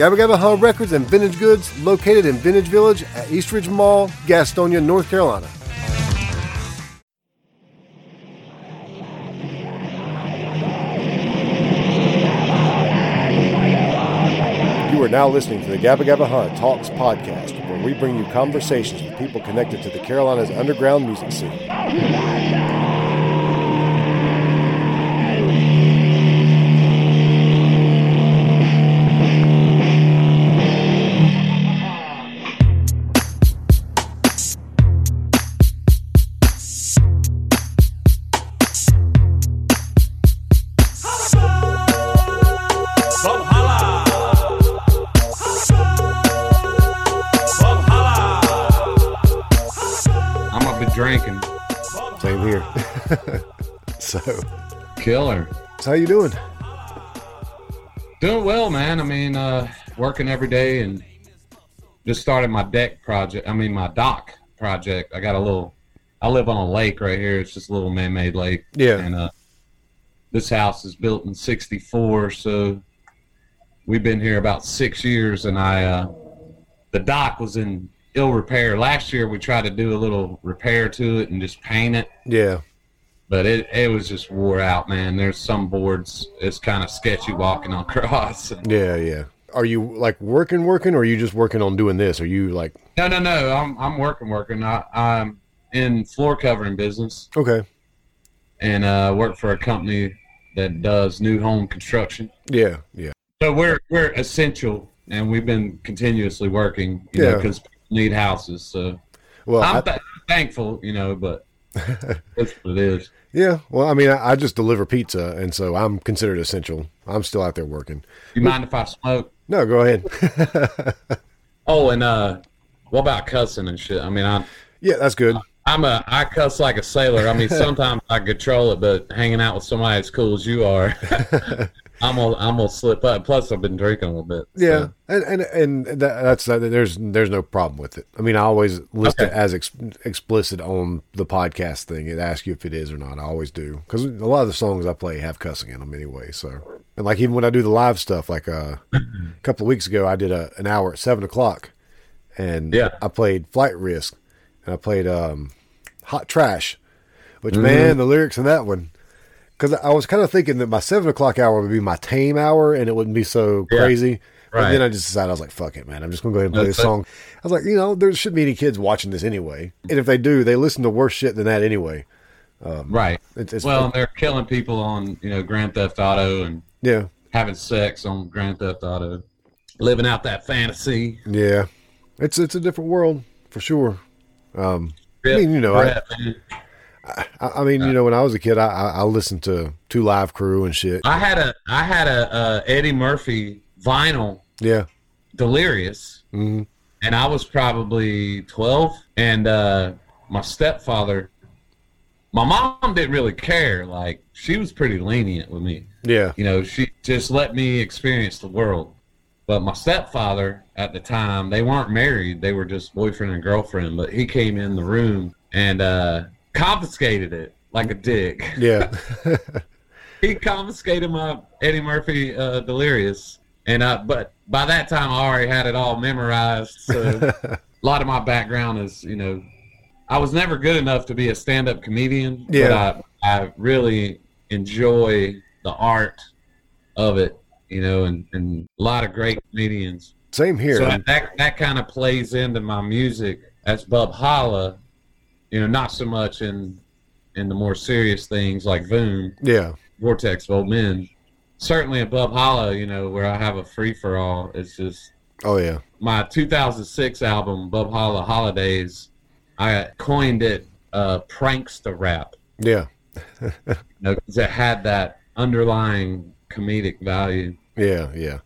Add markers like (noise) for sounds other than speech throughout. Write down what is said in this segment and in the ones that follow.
Gabba Gabba Huh Records and Vintage Goods located in Vintage Village at Eastridge Mall, Gastonia, North Carolina. You are now listening to the Gabba Gabba Huh Talks podcast, where we bring you conversations with people connected to the Carolinas underground music scene. How you doing? Doing well, man. I mean, uh, working every day and just started my deck project. I mean, my dock project. I got a little. I live on a lake right here. It's just a little man-made lake. Yeah. And uh, this house is built in '64, so we've been here about six years. And I, uh, the dock was in ill repair. Last year, we tried to do a little repair to it and just paint it. Yeah. But it, it was just wore out, man. There's some boards, it's kind of sketchy walking (laughs) across. Yeah, yeah. Are you like working, working, or are you just working on doing this? Are you like, No, no, no. I'm I'm working, working. I, I'm in floor covering business okay, and uh, work for a company that does new home construction. yeah, yeah, So we're we're essential, and we've been continuously working, you Yeah. because people need houses. So well, I'm I, th- thankful, you know, but that's what it is. yeah. Well, I mean, I, I just deliver pizza, and so I'm considered essential. I'm still out there working. You mind if I smoke? No, go ahead. (laughs) Oh, and uh, what about cussing and shit? I mean, I. yeah, that's good. I'm a I cuss like a sailor. I mean, (laughs) sometimes I control it, but hanging out with somebody as cool as you are, (laughs) I'm gonna I'm gonna slip up. Plus, I've been drinking a little bit. so- Yeah, and and and that, that's that, there's there's no problem with it. I mean, I always list it as ex, explicit on the podcast thing. It asks you if it is or not. I always do because a lot of the songs I play have cussing in them anyway. So, and like even when I do the live stuff, like uh, a (laughs) couple of weeks ago, I did a, an hour at seven o'clock, and Yeah. I played Flight Risk, and I played um, Hot Trash, which man, the lyrics in that one. Because I was kind of thinking that my seven o'clock hour would be my tame hour, and it wouldn't be so Yeah. crazy. But Right. then I just decided I was like, "Fuck it, man! I'm just gonna go ahead and play That's this song." I was like, you know, there shouldn't be any kids watching this anyway, and if they do, they listen to worse shit than that anyway. right. It's, it's Well, they're killing people on you know Grand Theft Auto and yeah, having sex on Grand Theft Auto, living out that fantasy. yeah, it's it's a different world for sure. Um, I mean, you know, I. I, I mean, you know, when I was a kid, I, I, listened to Two Live Crew and shit. I had a I had a uh, Eddie Murphy vinyl Yeah, Delirious, Mhm. and I was probably twelve, and uh, my stepfather, my mom didn't really care. Like she was pretty lenient with me. yeah, You know, she just let me experience the world. But my stepfather at the time, they weren't married; they were just boyfriend and girlfriend. But he came in the room and uh, confiscated it like a dick. yeah, (laughs) he confiscated my Eddie Murphy uh, Delirious, and uh, but by that time I already had it all memorized. So (laughs) a lot of my background is, you know, I was never good enough to be a stand-up comedian. Yeah. But I, I really enjoy the art of it, you know, and, and a lot of great comedians. same here. So that that, that kind of plays into my music as Bub Holla, you know, not so much in in the more serious things like Voom. yeah, Vortex of Old Men. Certainly above Hollow, you know, where I have a free for all. It's just oh yeah, my 2006 album, Above Hollow Holidays. I coined it uh, prankster rap. yeah, (laughs) You know, 'cause it had that underlying comedic value. yeah, yeah.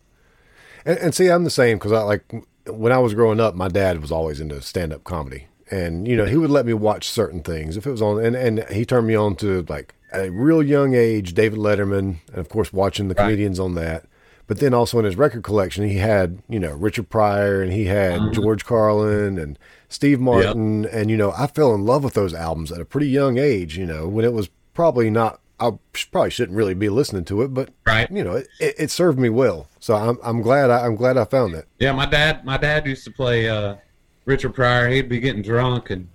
And, and see, I'm the same because I like when I was growing up, my dad was always into stand up comedy. And, you know, he would let me watch certain things if it was on, and, and he turned me on to like at a real young age, David Letterman, and of course, watching the Right. comedians on that. But then also in his record collection, he had, you know, Richard Pryor and he had George Carlin and Steve Martin. And, you know, I fell in love with those albums at a pretty young age, you know, when it was probably not, I probably shouldn't really be listening to it, but, Right. you know, it, it, it served me well. So I'm, I'm glad, I, I'm glad I found that. Yeah, my dad my dad used to play uh, Richard Pryor. He'd be getting drunk and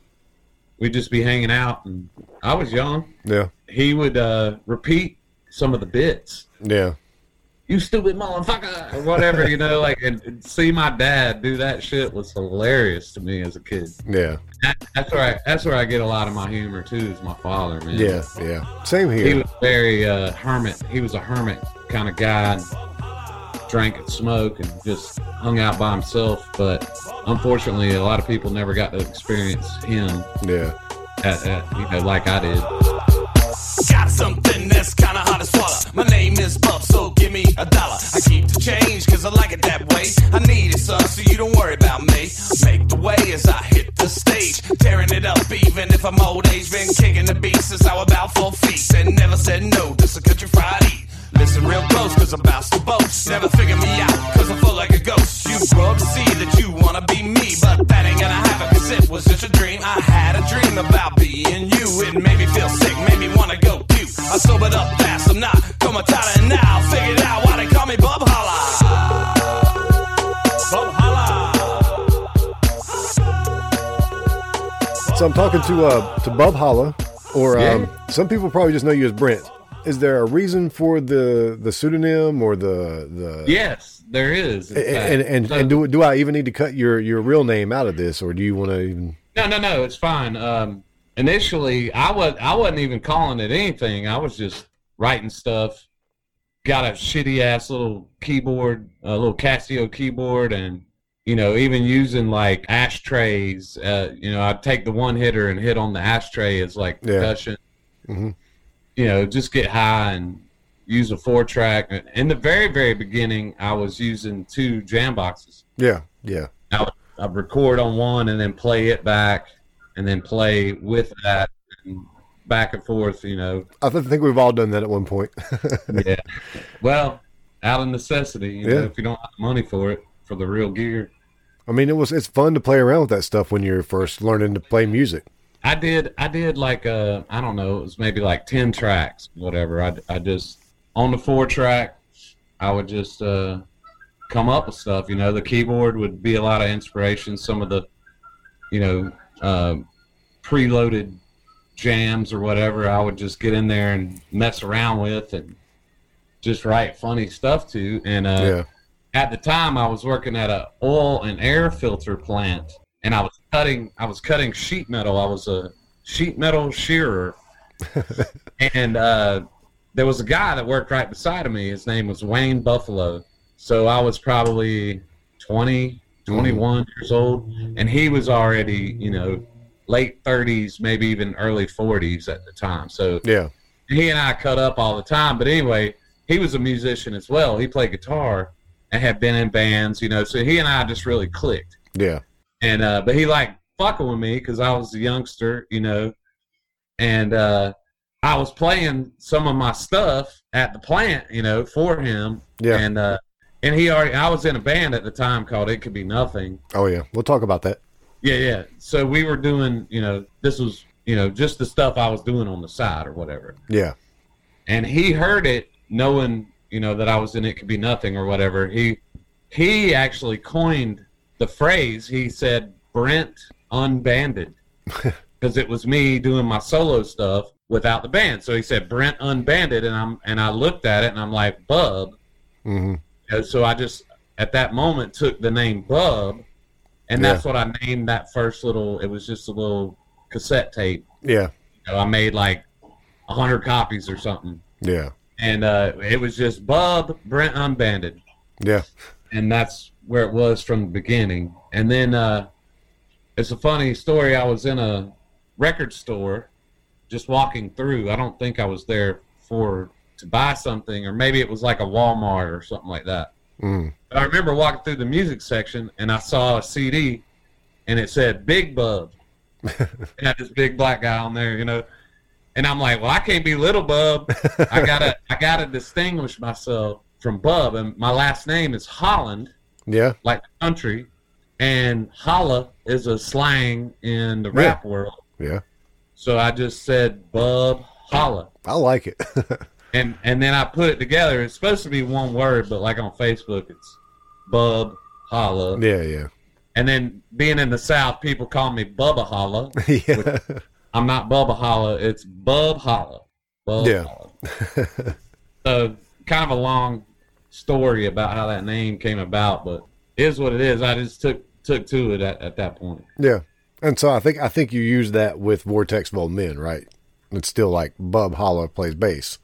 we'd just be hanging out. And I was young. Yeah. He would uh, repeat some of the bits. Yeah. You stupid motherfucker, or whatever, you know, like, and, and see my dad do that shit was hilarious to me as a kid. Yeah. That, that's where I, that's where I get a lot of my humor too. Is my father, man. Yeah. Yeah. Same here. he was very uh, hermit. He was a hermit kind of guy. And drank and smoked and just hung out by himself. But unfortunately, a lot of people never got to experience him Yeah. at, at you know like I did. Got something that's kinda hard to swallow. My name is Puff, so give me a dollar. I keep the change cause I like it that way. I need it, son, so you don't worry about me. Make the way as I hit the stage. Tearing it up, even if I'm old age. Been kicking the beat since I was about four feet. And never said no, this a cause I'm about to boast. Never figure me out, cause I'm full like a ghost. You grow to see that you wanna be me, but that ain't gonna happen, cause it was just a dream. I had a dream about being you. It made me feel sick, made me wanna go puke. I sobered up fast, I'm not comatata and now. Figured out why they call me Bub Holla. Bub Holla. So I'm talking to uh to Bub Holla, or um, Yeah. some people probably just know you as Brent. Is there a reason for the the pseudonym or the the? Yes, there is. And and, and, So- and do do I even need to cut your your real name out of this, or do you want to even? No, no, no. It's fine. Um, initially, I was I wasn't even calling it anything. I was just writing stuff. Got a shitty ass little keyboard, a little Casio keyboard, and you know, even using like ashtrays. Uh, you know, I'd take the one hitter and hit on the ashtray as like Yeah. percussion. Mhm. You know, just get high and use a four track. In the very, very beginning, I was using two jam boxes. Yeah, yeah, I would I'd record on one and then play it back and then play with that and back and forth, you know. I think we've all done that at one point. (laughs) Yeah. well, out of necessity, you know, if you don't have the money for it, for the real gear. I mean, it was it's fun to play around with that stuff when you're first learning to play music. I did I did like uh I don't know, it was maybe like 10 tracks, whatever. I I just on the four track I would just uh come up with stuff, you know, the keyboard would be a lot of inspiration, some of the you know, uh, preloaded jams or whatever I would just get in there and mess around with and just write funny stuff to and uh yeah, at the time I was working at a oil and air filter plant and I was cutting I was cutting sheet metal. I was a sheet metal shearer. (laughs) and uh there was a guy that worked right beside of me. His name was Wayne Buffalo. So I was probably 20, 21 years old and he was already, you know, late 30s, maybe even early 40s at the time. So yeah, he and I cut up all the time. But anyway, he was a musician as well. He played guitar and had been in bands, you know. So he and I just really clicked. yeah, And uh, but he liked fucking with me because I was a youngster, you know, and uh, I was playing some of my stuff at the plant, you know, for him. yeah. And uh, and he already I was in a band at the time called It Could Be Nothing. oh yeah, we'll talk about that. Yeah, yeah. So we were doing, you know, this was, you know, just the stuff I was doing on the side or whatever. Yeah, and he heard it knowing you know that i was in it could be nothing or whatever he he actually coined the phrase he said brent unbanded. (laughs) Because it was me doing my solo stuff without the band. So he said brent unbanded and i'm and i looked at it and i'm like bub. Hmm and so i just at that moment took the name bub and that's what i named that first little it was just a little cassette tape. Yeah, you know, i made like a hundred copies or something. Yeah, and uh, it was just Bub Brent Unbanded, yeah, and that's where it was from the beginning. And then uh, it's a funny story. I was in a record store, just walking through. I don't think I was there for to buy something, or maybe it was like a Walmart or something like that. Mm. I remember walking through the music section and I saw a CD and it said Big Bub. (laughs) it had this big black guy on there, you know. And I'm like, well, I can't be Little Bub. I gotta, I gotta distinguish myself from Bub, and my last name is Holland, Yeah. like country, and holla is a slang in the Yeah. rap world. Yeah. So I just said Bub Holla. I like it. (laughs) And and then I put it together. It's supposed to be one word, but like on Facebook, it's Bub Holla. yeah, yeah. And then being in the South, people call me Bubba Holla. (laughs) yeah. I'm not Bubba Holla. It's Bub Holla. Bub Yeah. Holla. so kind of a long story about how that name came about, but it is what it is. I just took took to it at, at that point. Yeah. And so I think I think you use that with Vortex of Old Men, right? It's still like Bub Holla plays bass.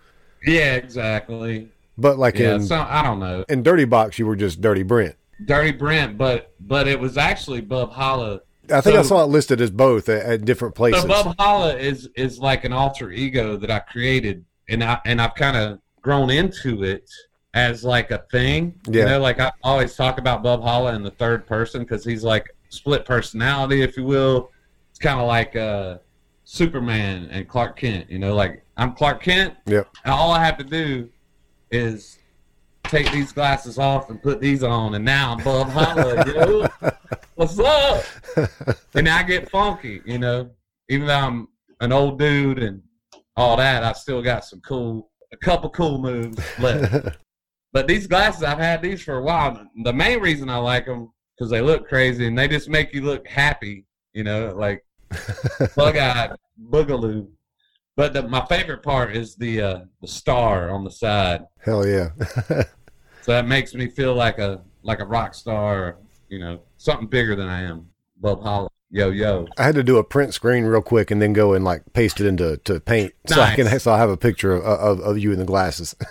Yeah, exactly. But like Yeah, in so I don't know. in Dirty Box you were just Dirty Brent. Dirty Brent, but but it was actually Bub Holla. I think I saw it listed as both at, at different places. So Bub Holla is is like an alter ego that I created, and I and I've kind of grown into it as like a thing. Yeah. You know, like I always talk about Bub Holla in the third person because he's like split personality, if you will. It's kind of like uh, Superman and Clark Kent. You know, like I'm Clark Kent, Yep. and all I have to do is take these glasses off and put these on, and now I'm Bub Holla. yo. (laughs) What's up? and I get funky, you know. Even though I'm an old dude and all that, I still got some cool, a couple cool moves left. (laughs) but these glasses, I've had these for a while. The main reason I like them because they look crazy and they just make you look happy, you know, like (laughs) bug-eyed boogaloo. But the, my favorite part is the uh, the star on the side. Hell yeah. (laughs) So that makes me feel like a like a rock star, or, you know, something bigger than I am. Bub Holla, yo yo. I had to do a print screen real quick and then go and like paste it into to paint so I can (laughs) so I have a picture of, of, of you in the glasses. (laughs)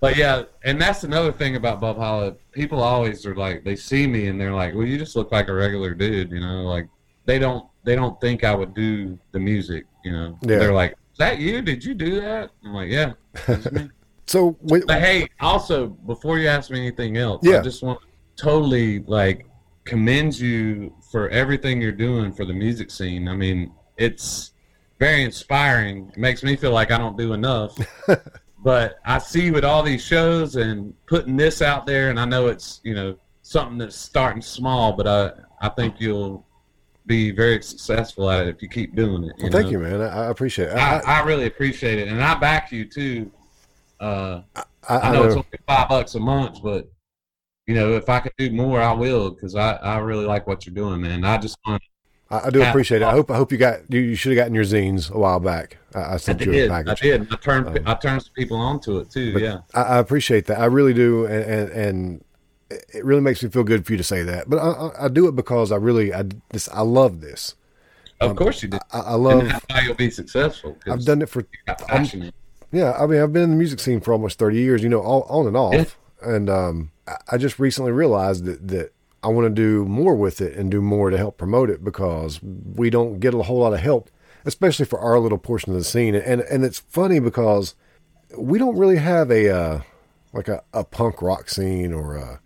But yeah, and that's another thing about Bub Holla. People always are like, they see me and they're like, "Well, you just look like a regular dude," you know. Like they don't they don't think I would do the music, you know. Yeah. They're like, "Is that you? Did you do that?" I'm like, "Yeah." (laughs) so wait, But hey, also before you ask me anything else, Yeah. I just want to totally like commend you for everything you're doing for the music scene. I mean, it's very inspiring. It makes me feel like I don't do enough. (laughs) but I see at all these shows and putting this out there, and I know it's you know something that's starting small, but I I think you'll be very successful at it if you keep doing it. You thank know? you, man. I, I appreciate it. I, I, I really appreciate it, and I back you too. Uh, I, I I know it's only five bucks a month, but you know, if I could do more, I will because I, I really like what you're doing, man. I just want I, I do appreciate it. I hope I hope you got you, you should have gotten your zines a while back. I, I I sent you a did, I did. I turned uh, I turned some people onto it too. Yeah, I, I appreciate that. I really do, and, and and it really makes me feel good for you to say that. But I, I, do it because I really I this I love this. of um, course you do. I, I love. how you'll be successful. I've done it for you got passionate. Yeah, I mean, I've been in the music scene for almost thirty years. You know, all on and off, and um, I- just recently realized that that I want to do more with it and do more to help promote it because we don't get a whole lot of help, especially for our little portion of the scene. And and it's funny because we don't really have a uh, like a, a punk rock scene or a,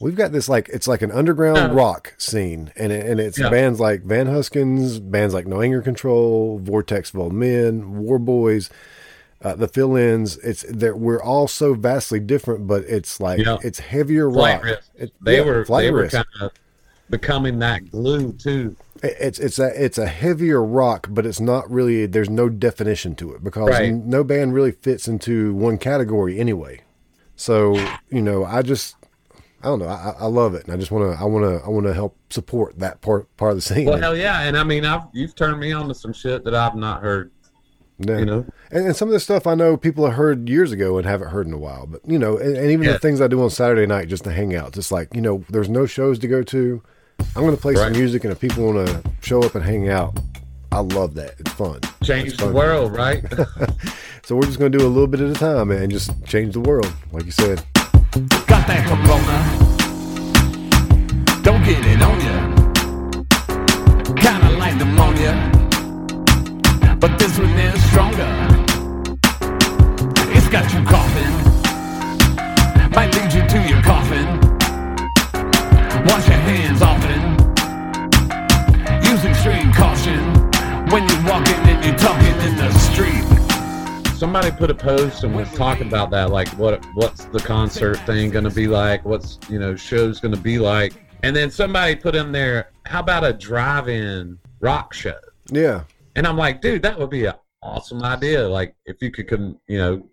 we've got this like it's like an underground rock scene, and it, and it's Yeah. bands like Van Huskins, bands like No Anger Control, Vortex of Old Men, War Boys uh, the fill-ins it's that we're all so vastly different but it's like Yeah. it's heavier Flight rock. It- They yeah, were they were kind of becoming that glue too. It- it's it's a it's a heavier rock but it's not really there's no definition to it because Right. no band really fits into one category anyway so you know i just i don't know i, I love it and i just want to i want to i want to help support that part part of the scene Well, hell yeah, and I mean, I've you've turned me on to some shit that I've not heard. Yeah. You know, And, and some of this stuff I know people have heard years ago and haven't heard in a while. But you know, and, and even Yeah. the things I do on Saturday night just to hang out, just like you know, there's no shows to go to. I'm going to play some music, and if people want to show up and hang out, I love that. It's fun. change It's the fun. world, right? (laughs) So we're just going to do a little bit at a time and just change the world, like you said. Got that corona. Don't get it on ya. got you coughing. Might lead you to your coffin. Wash your hands often. Use extreme caution when you're walking and you're talking in the street. Somebody put a post and was talking about that, like what what's the concert thing gonna be like? What's you know shows gonna be like? And then somebody put in there, how about a drive-in rock show? Yeah. And I'm like, dude, that would be an awesome idea. Like if you could, you know,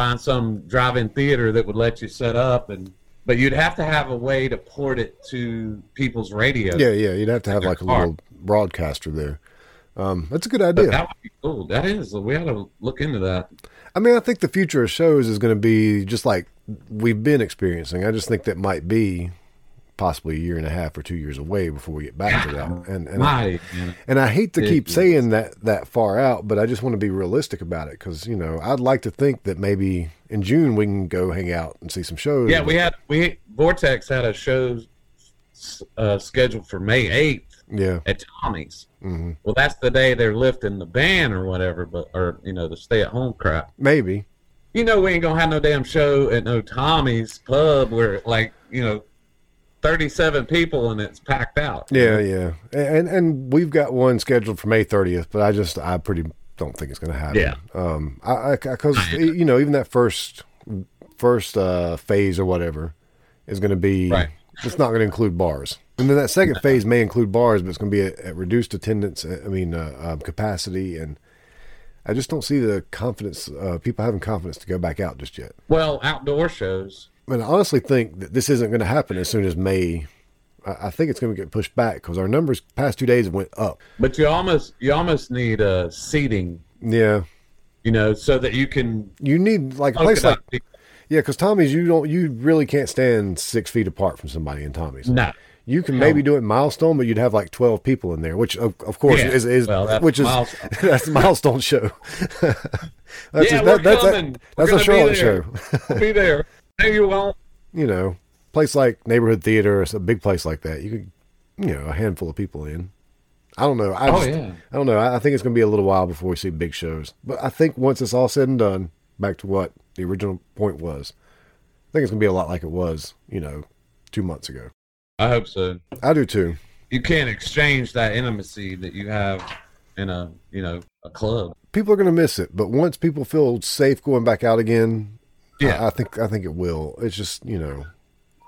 find some drive-in theater that would let you set up and but you'd have to have a way to port it to people's radio Yeah, yeah. You'd have to have like a car. little broadcaster there. Um, that's a good But idea. that would be cool that is we ought to look into that I mean, I think the future of shows is going to be just like we've been experiencing. I just think that might be possibly a year and a half or two years away before we get back to that. And and I, My, man. and I hate to keep saying that that far out, but I just want to be realistic about it because you know I'd like to think that maybe in June we can go hang out and see some shows. Yeah, we had we Vortex had a show uh, scheduled for May eighth yeah at Tommy's. hmm Well, that's the day they're lifting the ban or whatever, but or you know the stay at home crap. maybe You know we ain't gonna have no damn show at no Tommy's pub where like you know thirty seven people and it's packed out. yeah yeah and and we've got one scheduled for May thirtieth, but I just I pretty don't think it's going to happen. Yeah. Um, I because you know even that first first uh, phase or whatever is going to be Right. it's not going to include bars, and then that second phase may include bars, but it's going to be at, at reduced attendance. I mean uh, um, capacity, and I just don't see the confidence uh, people having confidence to go back out just yet. Well, outdoor shows. And I honestly think that this isn't going to happen as soon as May. I I think it's going to get pushed back because our numbers past two days went up. But you almost you almost need uh, seating, Yeah, you know, so that you can you need like a place like yeah, because Tommy's you don't you really can't stand six feet apart from somebody in Tommy's. no. You can maybe do it Milestone, but you'd have like twelve people in there, which of, of course Yeah, is, is well, that's which is Milestone. (laughs) that's the Milestone show. (laughs) that's yeah, we're that- that's a- coming. that's we're a Charlotte show. We'll be there. (laughs) No, you won't. you know, place like neighborhood theater a big place like that, you could, you know, a handful of people in. I don't know. I Oh, just, yeah. I don't know. I, think it's going to be a little while before we see big shows. But I think once it's all said and done, back to what the original point was, I think it's going to be a lot like it was, you know, two months ago. I hope so. I do too. You can't exchange that intimacy that you have in a you know a club. People are going to miss it, but once people feel safe going back out again, Yeah. I, I think I think it will. It's just you know,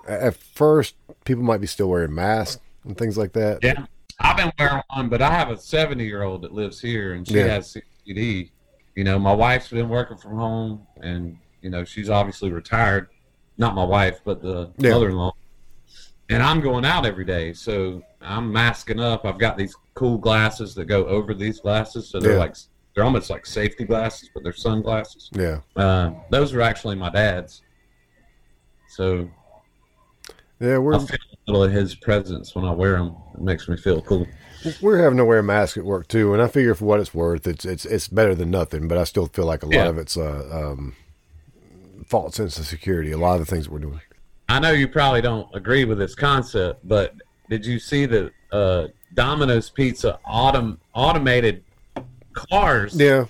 at first people might be still wearing masks and things like that. Yeah, I've been wearing one, but I have a seventy-year-old that lives here, and she Yeah. has CCD. You know, my wife's been working from home, and you know she's obviously retired. Not my wife, but the Yeah. mother-in-law. And I'm going out every day, so I'm masking up. I've got these cool glasses that go over these glasses, so they're Yeah. like they're almost like safety glasses, but they're sunglasses. Yeah. Uh, those are actually my dad's. So Yeah, we're I feel a little of his presence when I wear them. It makes me feel cool. We're having to wear a mask at work too, and I figure for what it's worth, it's it's it's better than nothing. But I still feel like a lot Yeah. of it's uh, um, false sense of security. A lot of the things we're doing. I know you probably don't agree with this concept, but did you see that uh, Domino's Pizza autom- automated cars? Yeah,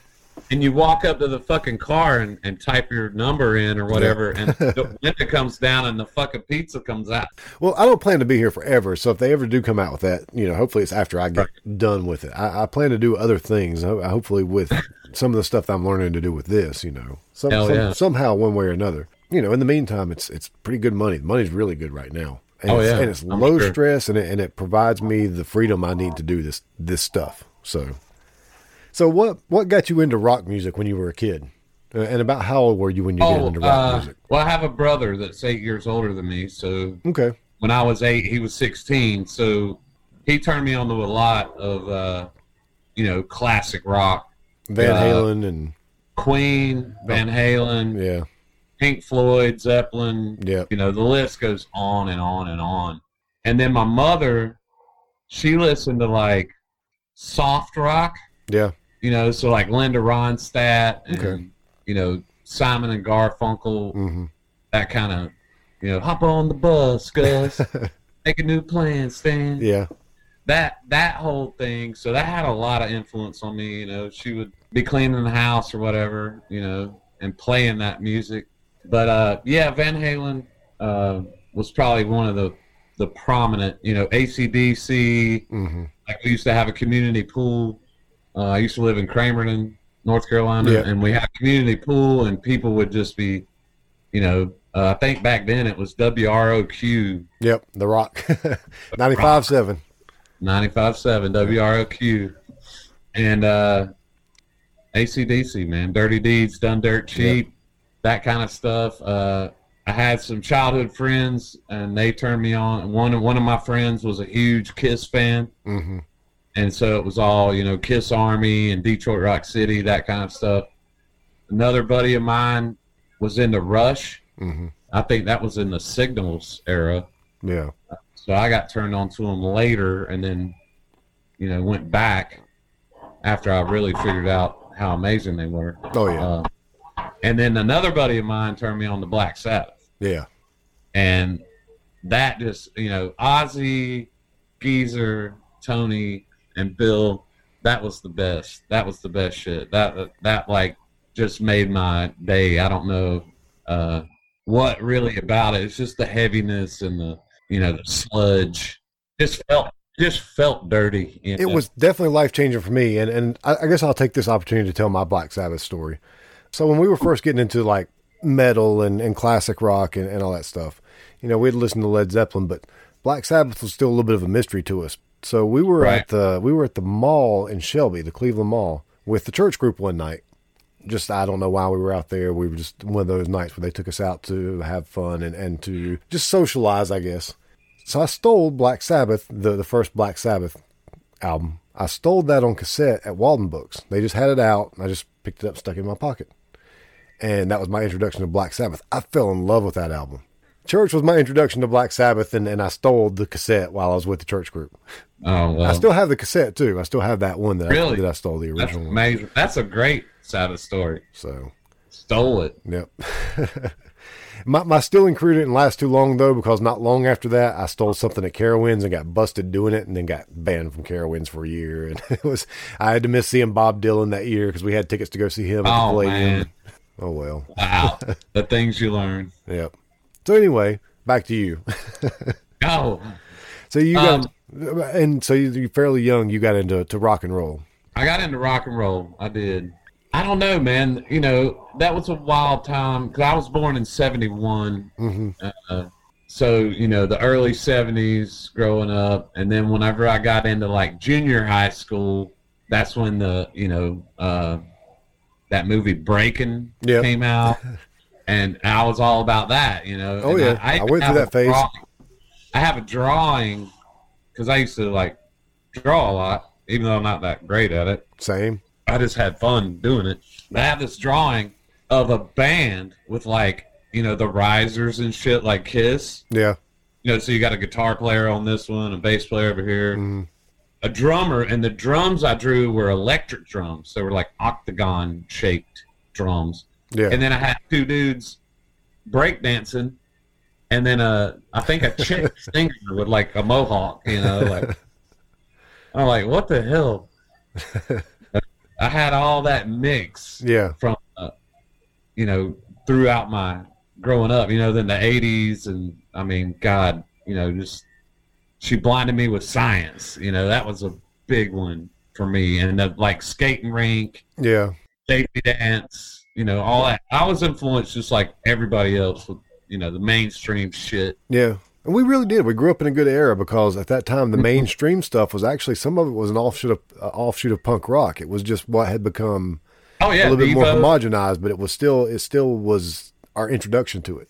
And you walk up to the fucking car and, and type your number in or whatever, and the (laughs) window comes down and the fucking pizza comes out. Well, I don't plan to be here forever, so if they ever do come out with that, you know, hopefully it's after I get done with it. I, I plan to do other things, uh, hopefully with (laughs) some of the stuff that I'm learning to do with this. You know, some, some- yeah. somehow one way or another. You know, in the meantime, it's it's pretty good money. The money's really good right now, and Oh, it's, yeah. and it's I'm low sure. stress, and it, and it provides me the freedom I need to do this this stuff. So, so what what got you into rock music when you were a kid, Uh, and about how old were you when you got Oh, into rock uh, music? well, I have a brother that's eight years older than me, so Okay, when I was eight, he was 16. So he turned me on to a lot of, uh, you know, classic rock. Van Uh, Halen and Queen, Van Halen, yeah, Pink Floyd, Zeppelin. yeah, You know, the list goes on and on and on. And then my mother, she listened to like soft rock, yeah, you know, so like Linda Ronstadt and, Okay. you know, Simon and Garfunkel, hmm that kind of, you know, hop on the bus, Gus, (laughs) make a new plan, Stan. yeah. that that whole thing so that had a lot of influence on me you know she would be cleaning the house or whatever you know and playing that music but uh yeah van halen uh was probably one of the the prominent you know acdc hmm like we used to have a community pool. Uh, I used to live in Cramerton, North Carolina, Yeah. and we had a community pool, and people would just be, you know, uh, I think back then it was WROQ Yep, (laughs) The Rock, ninety-five seven. 95.7 WROQ, and uh, ACDC, man, Dirty Deeds, Done Dirt Cheap, that kind of stuff. Uh, I had some childhood friends, and they turned me on. One one of my friends was a huge Kiss fan, Mm-hmm. And so it was all you know, Kiss Army and Detroit Rock City, that kind of stuff. Another buddy of mine was into Rush. Mm-hmm. I think that was in the Signals era. Yeah. So I got turned on to them later, and then, you know, went back after I really figured out how amazing they were. Oh yeah. Uh, and then another buddy of mine turned me on to Black Sabbath, yeah. and that just, you know, Ozzy, Geezer, Tony, and Bill. That was the best. That was the best shit. That that like just made my day. I don't know uh, what really about it. It's just the heaviness and the you know the sludge. Just felt just felt dirty. you It was definitely life changing for me, and and I, I guess I'll take this opportunity to tell my Black Sabbath story. So when we were first getting into like metal and, and classic rock and, and all that stuff, you know, we'd listen to Led Zeppelin, but Black Sabbath was still a little bit of a mystery to us. So we were Right. at the we were at the mall in Shelby, the Cleveland Mall, with the church group one night. Just I don't know why we were out there. We were just one of those nights where they took us out to have fun and, and to just socialize, I guess. So I stole Black Sabbath, the the first Black Sabbath album. I stole that on cassette at Walden Books. They just had it out. And I just picked it up, stuck it in my pocket, and that was my introduction to Black Sabbath. I fell in love with that album. Church was my introduction to Black Sabbath, and, and I stole the cassette while I was with the church group. oh well. I still have the cassette too. I still have that one that I, Really? that I stole the that's original one. amazing. That's a great Sabbath story. So Stole it. Yep. (laughs) my my stealing career didn't last too long though, because not long after that, I stole something at Carowinds and got busted doing it, and then got banned from Carowinds for a year. And (laughs) it was I had to miss seeing Bob Dylan that year because we had tickets to go see him at the Oh Palladium. man. Oh well. Wow. (laughs) the things you learn. Yep. So anyway, back to you. (laughs) Oh. so you Um, and so you- you're fairly young. You got into to rock and roll. I got into rock and roll. I did. I don't know, man. You know, that was a wild time because I was born in '71. hmm Uh, so you know, the early '70s, growing up, and then whenever I got into like junior high school, that's when the you know uh, that movie Breaking Yep. came out, (laughs) and I was all about that. You know. Oh, And yeah. I even went through that phase. drawing- I have a drawing because I used to like draw a lot, even though I'm not that great at it. Same. I just had fun doing it. I have this drawing of a band with like, you know, the risers and shit like Kiss. Yeah. You know, so you got a guitar player on this one, a bass player over here, Mhm. a drummer, and the drums I drew were electric drums. They were like octagon shaped drums. Yeah. And then I had two dudes breakdancing, and then a I think a chick (laughs) singer with like a mohawk, you know, like (laughs) I'm like, what the hell? I had all that mix yeah. from, uh, you know, throughout my growing up. You know, then the '80s, and I mean, God, you know, just she blinded me with science. You know, that was a big one for me, and the, like skating rink, Yeah. safety dance, you know, all that. I was influenced just like everybody else with, you know, the mainstream shit. Yeah. And we really did. We grew up in a good era because at that time the (laughs) mainstream stuff was actually some of it was an offshoot of uh, offshoot of punk rock. It was just what had become Oh a yeah, little bit more homogenized, but it was still it still was our introduction to it.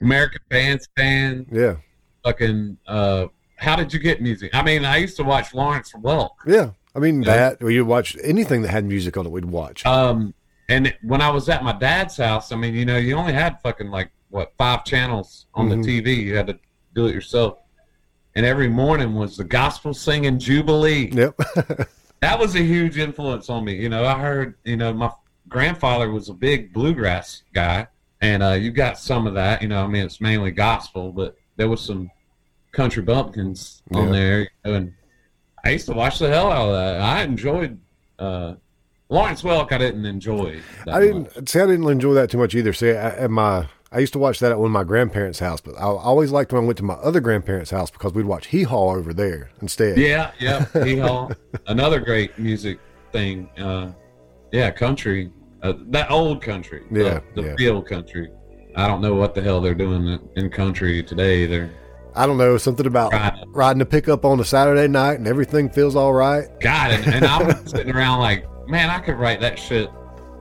American Bandstand, Yeah. fucking. Uh, how did you get music? I mean, I used to watch Lawrence Welk. Yeah. I mean Yeah. that or you watch anything that had music on it, we'd watch. Um, and when I was at my dad's house, I mean, you know, you only had fucking like what five channels on Mhm. the TV. You had to do it yourself. And every morning was the gospel singing Jubilee. yep. (laughs) That was a huge influence on me. You know, I heard, you know, my grandfather was a big bluegrass guy, and uh, you got some of that. You know, I mean, it's mainly gospel, but there was some country bumpkins on Yeah. there, you know, and I used to watch the hell out of that. I enjoyed uh, Lawrence Welk. I didn't enjoy. That I didn't much. see. I didn't enjoy that too much either. See, I, at my I used to watch that at one of my grandparents' house, but I always liked when I went to my other grandparents' house because we'd watch Hee Haw over there instead. Yeah, yeah. Hee Haw, (laughs) another great music thing. Uh, yeah, country, uh, that old country. the- Yeah, the, yeah. real country. I don't know what the hell they're doing in country today. They're I don't know, something about Right. riding a pickup on a Saturday night and everything feels all right. God, and, and I'm (laughs) sitting around like, man, I could write that shit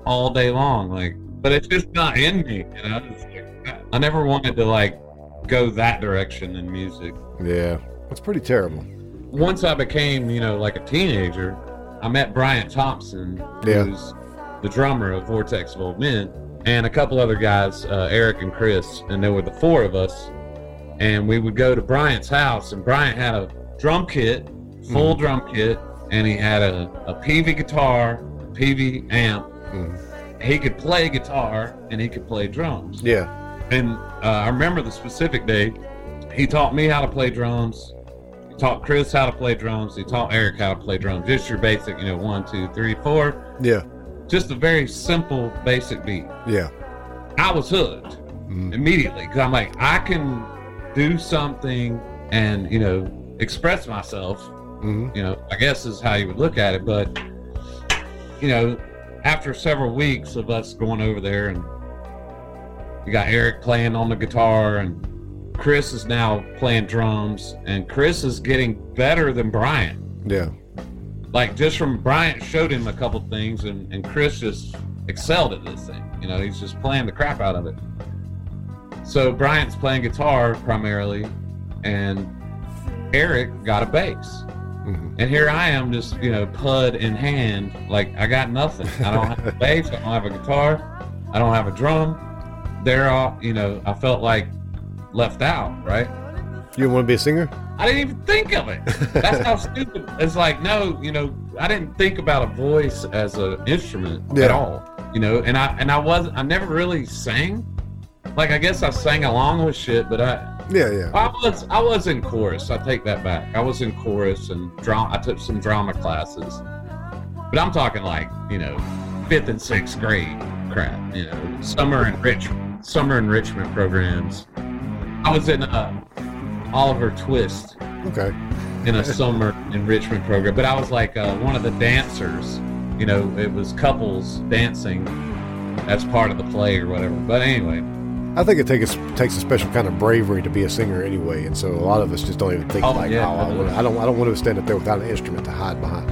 all day long. Like, but it's just not in me. You know, like, I never wanted to like go that direction in music. Yeah, it's pretty terrible. Once I became, you know, like a teenager, I met Brian Thompson, Yeah. who's the drummer of Vortex of Old Men, and a couple other guys, uh, Eric and Chris, and there were the four of us. And we would go to Brian's house, and Brian had a drum kit, full Mm-hmm. drum kit, and he had a, a PV guitar, PV amp. Mhm. He could play guitar and he could play drums. Yeah, And uh, I remember the specific day. He taught me how to play drums. He taught Chris how to play drums. He taught Eric how to play drums. Just your basic, you know, one, two, three, four. yeah, Just a very simple, basic beat. yeah, I was hooked Mhm. immediately because I'm like, I can do something and you know express myself. Hmm You know, I guess is how you would look at it. But you know, after several weeks of us going over there and you got Eric playing on the guitar and Chris is now playing drums and Chris is getting better than Brian. yeah, Like just from Brian showed him a couple things and, and Chris just excelled at this thing. You know, he's just playing the crap out of it. So Brian's playing guitar primarily and Eric got a bass. Hmm And here I am just, you know, pud in hand, like I got nothing. I don't have a (laughs) bass, I don't have a guitar, I don't have a drum. They're all, you know, I felt like left out, right? You want to be a singer? I didn't even think of it. That's how (laughs) stupid. It's like, no, you know, I didn't think about a voice as an instrument at all. You know, and I and I was I never really sang. Like I guess I sang along with shit, but I Yeah, yeah, I was I was in chorus. I take that back. I was in chorus and drama. I took some drama classes, but I'm talking like you know, fifth and sixth grade crap. You know, summer enrichment, summer enrichment programs. I was in uh, Oliver Twist okay, in a summer enrichment program, but I was like uh, one of the dancers. You know, it was couples dancing as part of the play or whatever. But anyway, I think it takes takes a special kind of bravery to be a singer anyway, and so a lot of us just don't even think Oh, like, yeah, oh, I, I don't, I don't want to stand up there without an instrument to hide behind.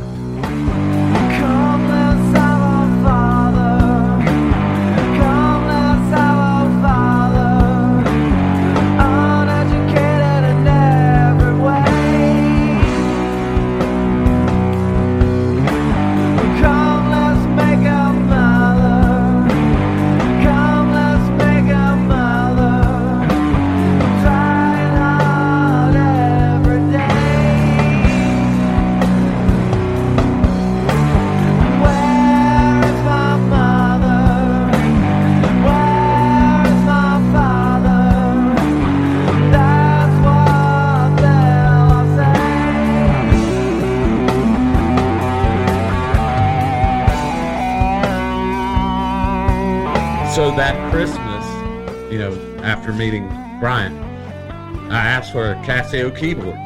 For a Casio keyboard,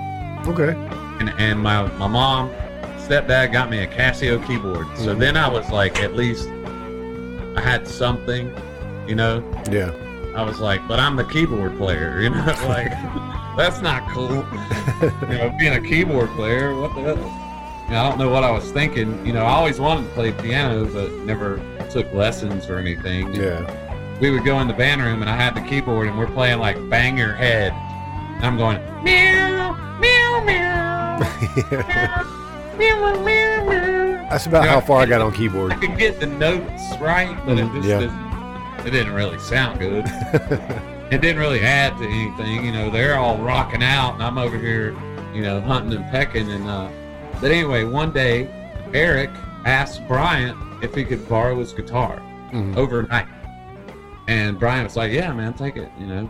Okay, and and my my mom, stepdad got me a Casio keyboard. So mm-hmm. then I was like, at least I had something, you know. yeah, I was like, but I'm the keyboard player, (laughs) you know, like (laughs) that's not cool. (laughs) you know, being a keyboard player, what the hell? You know, I don't know what I was thinking. You know, I always wanted to play piano, but never took lessons or anything. yeah, we would go in the band room and I had the keyboard and we're playing like Bang Your Head. And I'm going meow, meow, meow, meow, meow, meow, meow. That's about Yeah. how far I got on keyboard. I could get the notes right, but it Mhm, just yeah. didn't, it didn't really sound good. it didn't really add to anything. You know, they're all rocking out and I'm over here, you know, hunting and pecking. And uh, but anyway, one day Eric asked Brian if he could borrow his guitar Mhm. overnight. And Brian was like, "Yeah, man, take it," you know.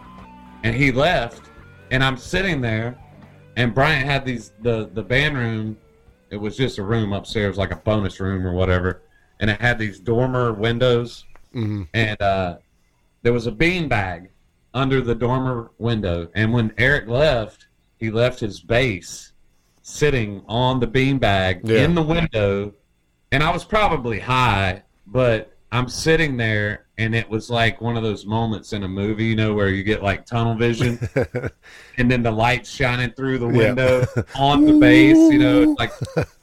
And he left, and I'm sitting there, and Brian had these the the band room. It was just a room upstairs, like a bonus room or whatever, and it had these dormer windows, Mhm. and uh, there was a bean bag under the dormer window. And when Eric left, he left his bass sitting on the beanbag Yeah. in the window. And I was probably high, but I'm sitting there and it was like one of those moments in a movie, you know, where you get like tunnel vision (laughs) and then the lights shining through the Yeah. window (laughs) on the bass, you know, it's like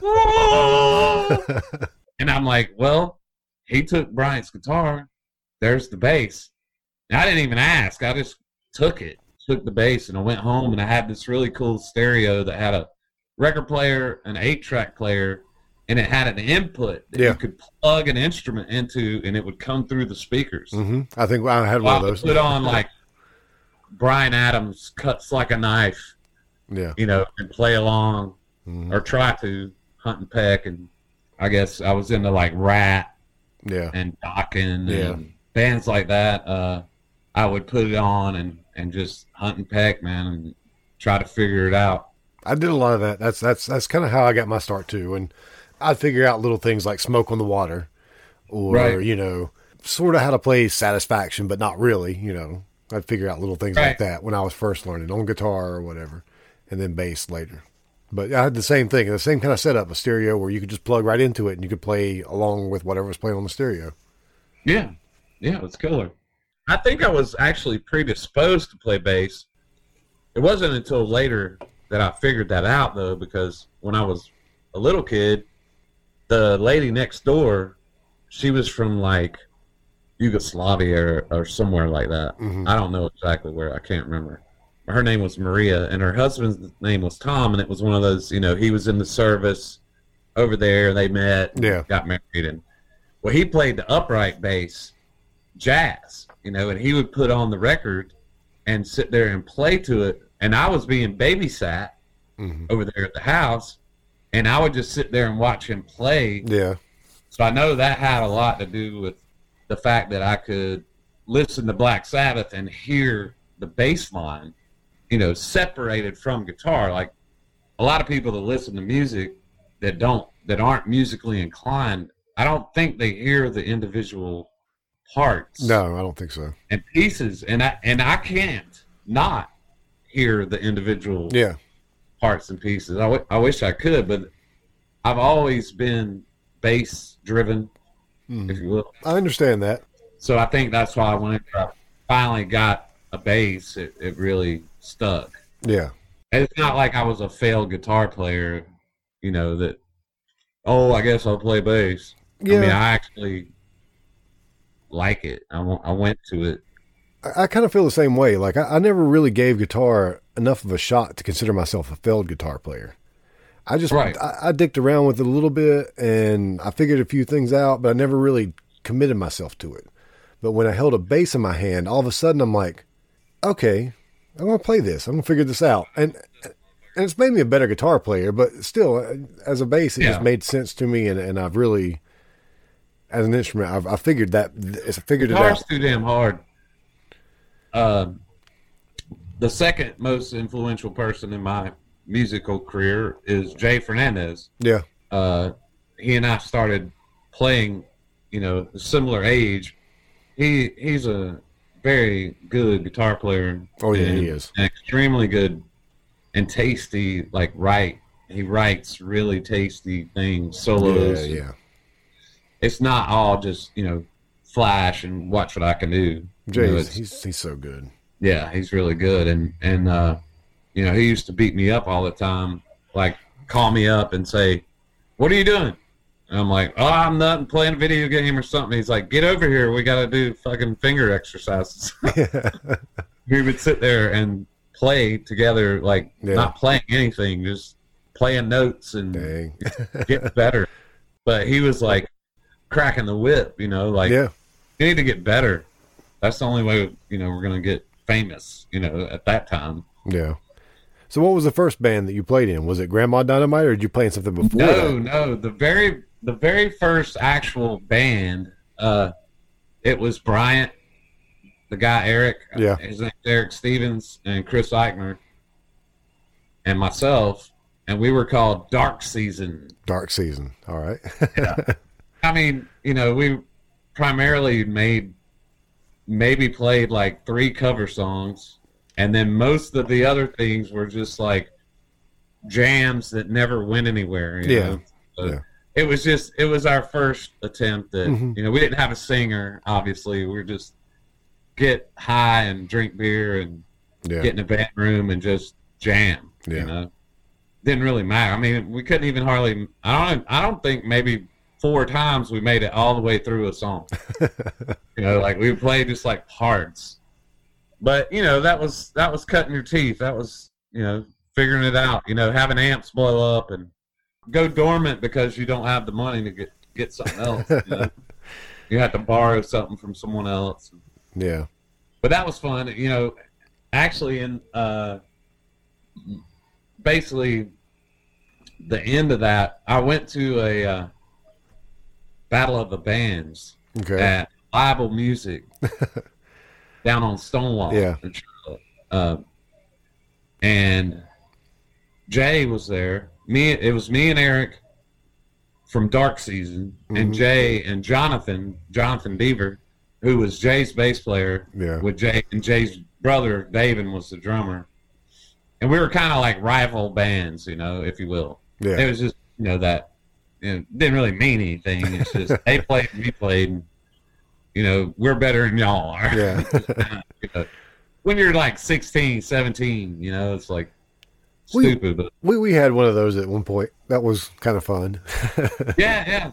(laughs) and I'm like, well, he took Bryant's guitar. There's the bass. And I didn't even ask. I just took it, took the bass, and I went home and I had this really cool stereo that had a record player, an eight track player, and it had an input that Yeah. you could plug an instrument into and it would come through the speakers. hmm I think I had So one I of would those. put on like Bryan Adams cuts like a knife, Yeah. you know, and play along Mhm. or try to hunt and peck and I guess I was into like Ratt Yeah. and Dokken Yeah. and bands like that. Uh, I would put it on and, and just hunt and peck, man, and try to figure it out. I did a lot of that. That's that's that's kind of how I got my start too. And I'd figure out little things like smoke on the water, or Right. you know, sort of how to play satisfaction, but not really. You know, I'd figure out little things like that when I was first learning on guitar or whatever, and then bass later. But I had the same thing, the same kind of setup, a stereo where you could just plug right into it and you could play along with whatever was playing on the stereo. Yeah, yeah, it was killer. I think I was actually predisposed to play bass. It wasn't until later that I figured that out, though, because when I was a little kid, the lady next door, she was from like Yugoslavia or, or somewhere like that. Mhm. I don't know exactly where. I can't remember. Her name was Maria, and her husband's name was Tom, and it was one of those. You know, he was in the service over there. They met, Yeah. got married, and well, he played the upright bass, jazz. You know, and he would put on the record and sit there and play to it. And I was being babysat hmm over there at the house, and I would just sit there and watch him play. Yeah, So I know that had a lot to do with the fact that I could listen to Black Sabbath and hear the bass line, you know, separated from guitar. Like a lot of people that listen to music that don't that aren't musically inclined, I don't think they hear the individual parts no, I don't think so. and pieces, and I and I can't not hear the individual Yeah, parts and pieces. I, w- I wish I could, but I've always been bass driven, Mhm. if you will. I understand that. So I think that's why when I finally got a bass, it, it really stuck. Yeah, And it's not like I was a failed guitar player, you know, that, oh, I guess I'll play bass. yeah. I mean, I actually like it. I, w- I went to it. I, I kind of feel the same way. Like I, I never really gave guitar enough of a shot to consider myself a failed guitar player. I just Right. I, I dicked around with it a little bit and I figured a few things out, but I never really committed myself to it. But when I held a bass in my hand, all of a sudden I'm like, okay, I'm gonna play this. I'm gonna figure this out, and and it's made me a better guitar player. But still, uh, as a bass, it Yeah. just made sense to me, and, and I've really, as an instrument, I've I figured that I figured it Guitar's out. too damn hard. Um, the second most influential person in my musical career is Jay Fernandez. Yeah, Uh, he and I started playing, you know, a similar age. He he's a very good guitar player. Oh, yeah, he is. extremely good and tasty. Like write, he writes really tasty things, solos. yeah. yeah. It's not all just you know flash and watch what I can do. You know, Jay, he's he's so good. Yeah, he's really good, and and uh, you know he used to beat me up all the time, like call me up and say, "What are you doing?" And I'm like, "Oh, I'm not playing a video game or something." He's like, "Get over here, we got to do fucking finger exercises." (laughs) we would sit there and play together, like Yeah. not playing anything, just playing notes and (laughs) get better. But he was like cracking the whip, you know, like yeah. you need to get better. That's the only way you know we're gonna get famous. You know, at that time. Yeah. So, what was the first band that you played in? Was it Grandma Dynamite, or did you play in something before No, that? no. The very the very first actual band, uh, it was Bryant, the guy Eric. Yeah. His name's Eric Stevens and Chris Eichner, and myself, and we were called Dark Season. Dark Season. All right. (laughs) I mean, you know, we primarily made maybe played like three cover songs, and then most of the other things were just like jams that never went anywhere. you Yeah. So Yeah. It was just it was our first attempt at Mhm. you know we didn't have a singer obviously we were just get high and drink beer and Yeah. get in a band room and just jam. Yeah. You know, didn't really matter. I mean, we couldn't even hardly. I don't. I don't think maybe four times we made it all the way through a song. (laughs) you know, like we played just like parts. But you know, that was that was cutting your teeth. That was you know figuring it out. You know, having amps blow up and go dormant because you don't have the money to get get something else. You, know? (laughs) you have to borrow something from someone else yeah. but that was fun. You know, actually, in uh, basically the end of that, I went to a uh, battle of the bands Okay. at Bible Music (laughs) down on Stonewall. Yeah. Uh, and Jay was there. Me, it was me and Eric from Dark Season, and Mhm. Jay and Jonathan, Jonathan Beaver, who was Jay's bass player Yeah. with Jay and Jay's brother David was the drummer, and we were kind of like rival bands, you know, if you will. Yeah. It was just you know that you know, didn't really mean anything. It's just they (laughs) played, we played. And, you know, we're better than y'all are. Yeah. (laughs) You know, when you're like 16, 17, you know, it's like We- stupid, but we we had one of those at one point. That was kind of fun. (laughs) yeah, yeah.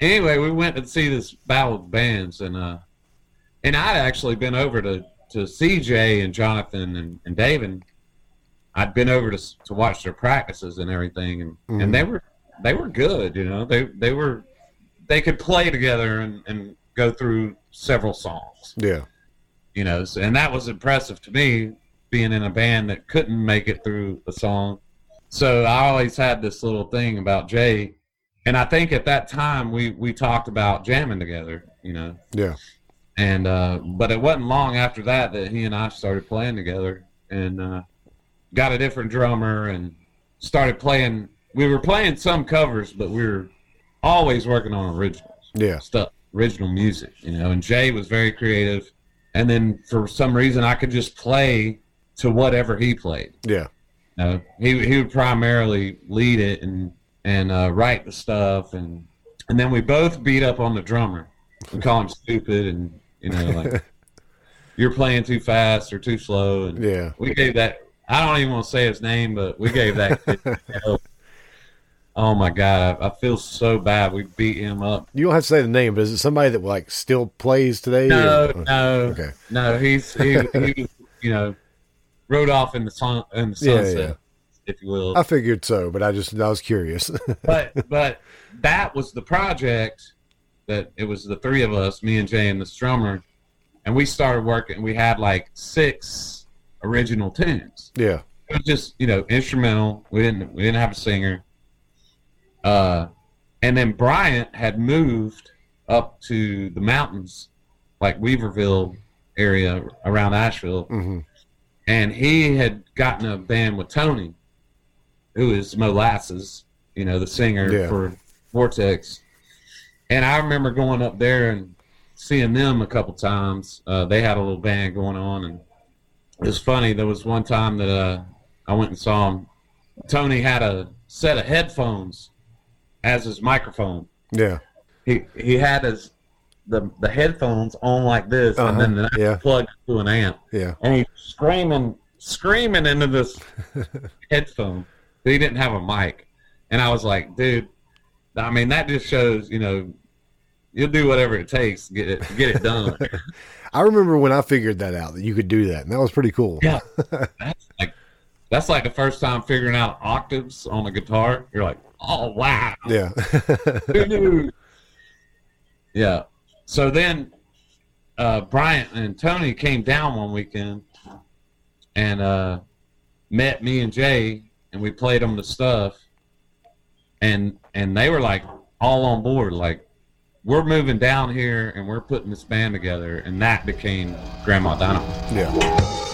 Anyway, we went to see this battle of bands, and uh, and I'd actually been over to to CJ and Jonathan and, and David. I'd been over to s- to watch their practices and everything, and, Mhm. and they were they were good. You know, they they were they could play together and, and go through several songs. yeah. You know, so, and that was impressive to me, being in a band that couldn't make it through a song. So I always had this little thing about Jay, and I think at that time we we talked about jamming together. You know, Yeah. and uh, but it wasn't long after that that he and I started playing together, and uh, got a different drummer and started playing. We were playing some covers, but we were always working on originals Yeah. stuff, original music, you know. And Jay was very creative, and then for some reason I could just play to whatever he played. Yeah. You know, he he would primarily lead it and and uh, write the stuff, and and then we both beat up on the drummer. We call him stupid, and you know, like (laughs) you're playing too fast or too slow, and Yeah. we gave that. I don't even want to say his name, but we gave that. (laughs) Oh my god, I, I feel so bad. We beat him up You don't have to say the name, but is it somebody that like still plays today? No, or- no, Okay. no. He's he, he you know rode off in the sun in the Yeah, sunset, yeah. if you will. I figured so, but I just I was curious. (laughs) but but that was the project that it was the three of us, me and Jay and the drummer, and we started working. We had like six original tunes. yeah. It was just you know instrumental. We didn't we didn't have a singer. Uh, and then Bryant had moved up to the mountains, like Weaverville area around Asheville, hmm and he had gotten a band with Tony, who is Molasses, you know, the singer Yeah. for Vortex. And I remember going up there and seeing them a couple times. Uh, they had a little band going on, and it was funny. There was one time that uh, I went and saw him. Tony had a set of headphones as his microphone. Yeah. He he had his the the headphones on like this, Uh-huh. and then the Yeah. plugged to an amp Yeah. and he's screaming, screaming into this (laughs) headphone. He didn't have a mic, and I was like, dude, I mean, that just shows, you know, you'll do whatever it takes to get it get it done. (laughs) I remember when I figured that out that you could do that, and that was pretty cool. yeah, that's like that's like the first time figuring out octaves on a guitar. You're like, oh wow, Yeah. Who knew? yeah. So then, uh, Bryant and Tony came down one weekend and uh, met me and Jay, and we played them the stuff, and and they were like all on board, like we're moving down here and we're putting this band together, and that became Grandma Dynamite. yeah.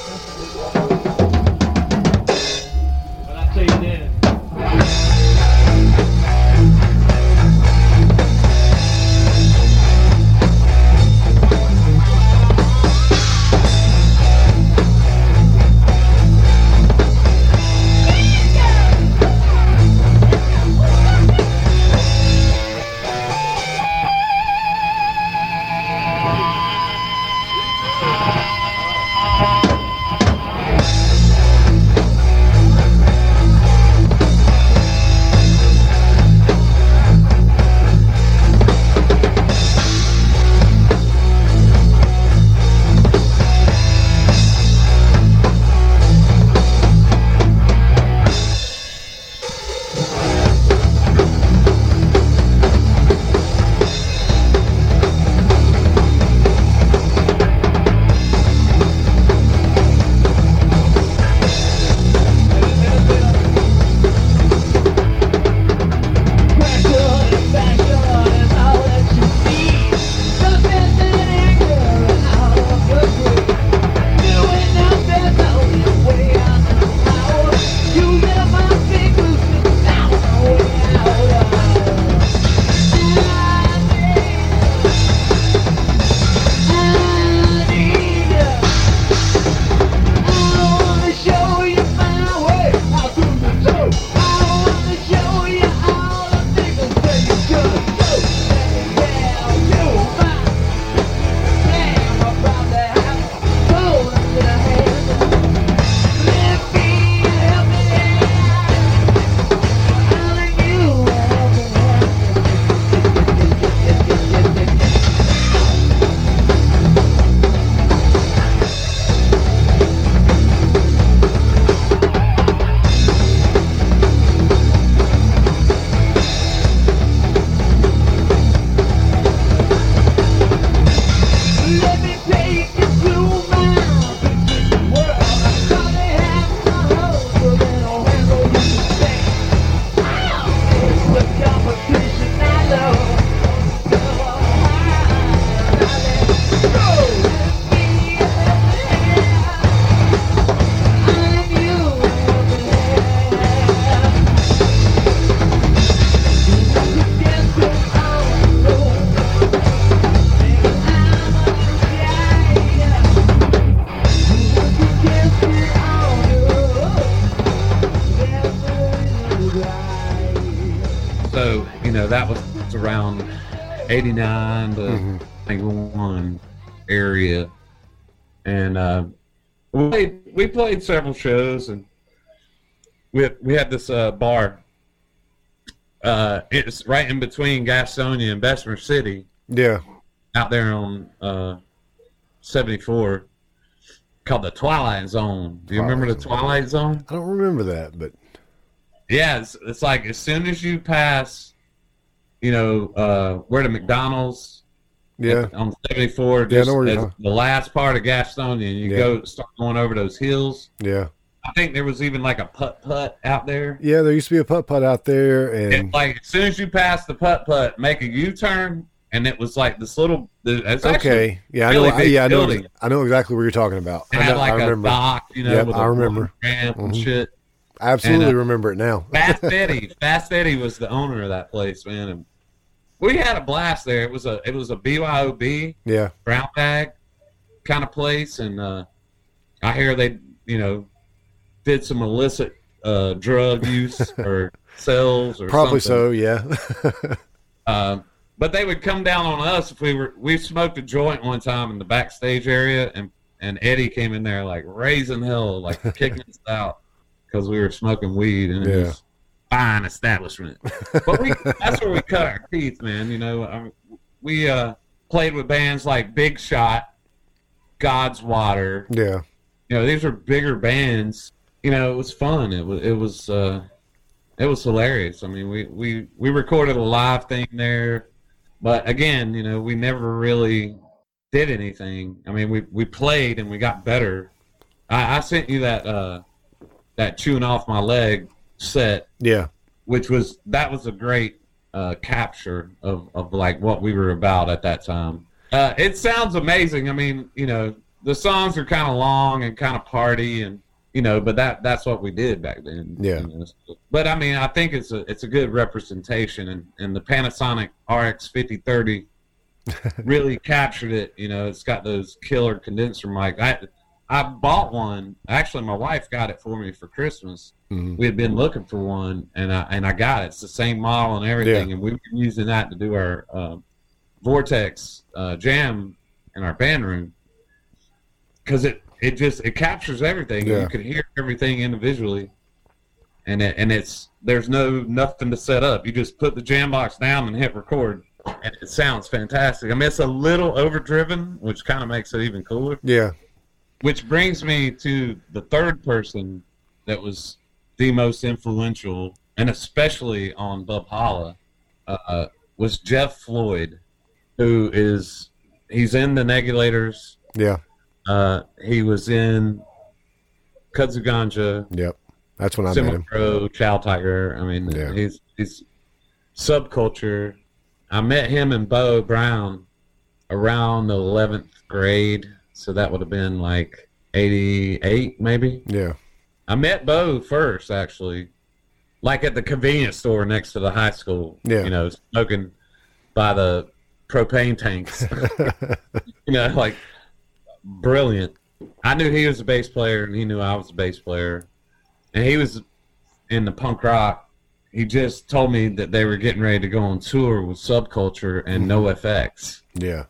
89 to 91 area. And uh, we, played, we played several shows and we had, we had this uh, bar. Uh, it's right in between Gastonia and Bessemer City Yeah. out there on uh, 74 called the Twilight Zone. Do you remember the Twilight Zone? I don't remember that, but Yeah, it's, it's like as soon as you pass, you know, uh, where the McDonald's yeah. on 74, just know where you're as the last part of Gastonia, and you Yeah. go start going over those hills. Yeah. I think there was even like a putt putt out there. Yeah, there used to be a putt putt out there And and like as soon as you pass the putt putt, make a U turn, and it was like this little. It's okay. Yeah, I know really big yeah, I know. I know exactly what you're talking about. It I, had know, like I a remember. dock, you know, Yep, with I a remember. ramp and Mhm. shit. I absolutely and, uh, remember it now. Fast (laughs) Eddie, Fast Eddie was the owner of that place, man, and we had a blast there. It was a it was a BYOB yeah. brown bag kind of place, and uh, I hear they you know did some illicit uh, drug (laughs) use or sales or Probably something. so, yeah. (laughs) Um, but they would come down on us if we were. We smoked a joint one time in the backstage area, and and Eddie came in there like raising hell, like kicking (laughs) us out because we were smoking weed and it Yeah. Fine establishment. But we (laughs) that's where we cut our teeth, man. You know, um, we uh, played with bands like Big Shot, God's Water. yeah. You know, these were bigger bands. You know, it was fun. It was it was uh, it was hilarious. I mean, we we we recorded a live thing there, but again, you know, we never really did anything. I mean, we we played and we got better. I, I sent you that uh, that chewing off my leg set, Yeah. which was that was a great uh, capture of of like what we were about at that time. Uh, it sounds amazing. I mean, you know, the songs are kind of long and kind of party and you know, but that that's what we did back then. Yeah. you know. But I mean, I think it's a it's a good representation, and and the Panasonic RX fifty thirty (laughs) really captured it. You know, it's got those killer condenser mic. I I bought one. Actually, my wife got it for me for Christmas. Mhm. We had been looking for one, and I and I got it. It's the same model and everything, Yeah. and we've been using that to do our uh, Vortex uh, jam in our band room because it it just it captures everything. Yeah. You can hear everything individually, and it, and it's there's no nothing to set up. You just put the jam box down and hit record, and it sounds fantastic. I mean, it's a little overdriven, which kind of makes it even cooler. Yeah. Which brings me to the third person that was the most influential, and especially on Bub Holla, uh, was Jeff Floyd, who is he's in the Negulators. Yeah. Uh, he was in Kudzuganja, Yep. That's when I met him. Simicro, Chow Tiger. I mean, Yeah. he's he's subculture. I met him and Bo Brown around the eleventh grade, so that would have been like eighty eight, maybe. Yeah. I met Bo first, actually, like at the convenience store next to the high school. Yeah. you know, smoking by the propane tanks. (laughs) (laughs) you know, like brilliant. I knew he was a bass player, and he knew I was a bass player, and he was in the punk rock. He just told me that they were getting ready to go on tour with Subculture and mm-hmm. NoFX, Yeah.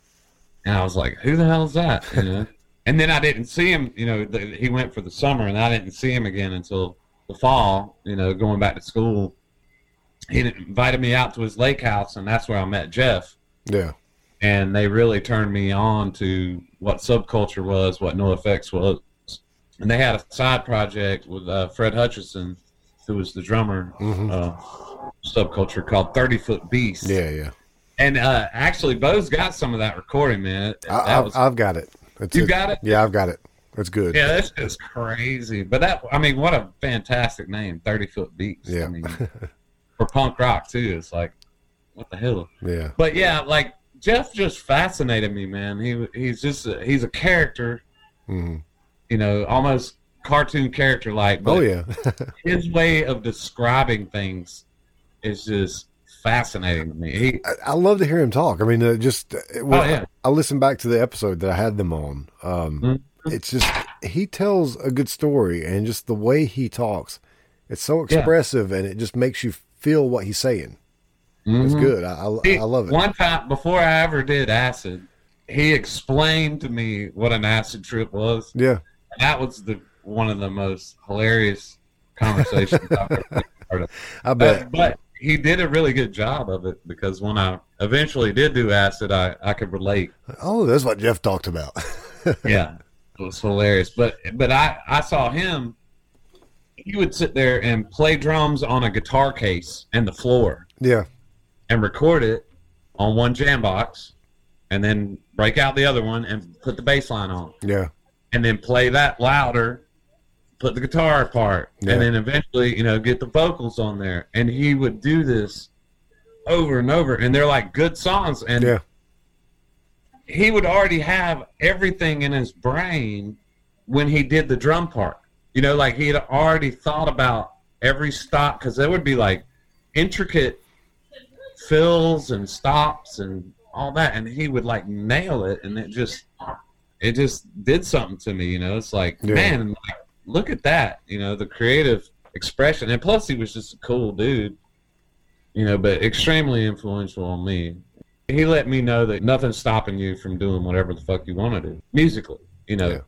And I was like, "Who the hell is that?" You know. (laughs) and then I didn't see him. You know, the, he went for the summer, and I didn't see him again until the fall. You know, going back to school. He invited me out to his lake house, and that's where I met Jeff Yeah. and they really turned me on to what subculture was, what NoFX was, and they had a side project with uh, Fred Hutchison, who was the drummer, Mhm. uh, subculture called Thirty Foot Beast. Yeah. Yeah. And uh, actually, Bo's got some of that recording, man. That I, I've, was, I've got it. You it. got it? Yeah, I've got it. It's good. yeah, that's just crazy. But that, I mean, what a fantastic name, Thirty Foot Beast. Yeah. I mean, (laughs) for punk rock too, it's like, what the hell? Yeah. But yeah, like Jeff just fascinated me, man. He he's just a, he's a character, hmm you know, almost cartoon character like. Oh yeah. (laughs) his way of describing things is just fascinating to me. He, I, I love to hear him talk. I mean, uh, just uh, when Oh, yeah. I, I listened back to the episode that I had them on. Um, Mhm. It's just he tells a good story, and just the way he talks, it's so Yeah. expressive, and it just makes you feel what he's saying. It's Mhm. good. I, I, He- I love it. One time before I ever did acid, he explained to me what an acid trip was. Yeah. That was the one of the most hilarious conversations I've ever (laughs) part of. I bet. But he did a really good job of it because when I eventually did do acid, I, I could relate. oh, that's what Jeff talked about. (laughs) Yeah, it was hilarious. But but I I saw him. He would sit there and play drums on a guitar case and the floor yeah. and record it on one jam box, and then break out the other one and put the bass line on, Yeah. and then play that louder, put the guitar part, Yeah. and then eventually you know get the vocals on there. And he would do this over and over, and they're like good songs, and Yeah. he would already have everything in his brain when he did the drum part. You know, like he had already thought about every stop because there would be like intricate fills and stops and all that, and he would like nail it, and it just it just did something to me. You know, it's like Yeah. man, like, look at that. You know, the creative expression, and plus he was just a cool dude. You know, but extremely influential on me he let me know that nothing's stopping you from doing whatever the fuck you want to do musically. You know, Yeah.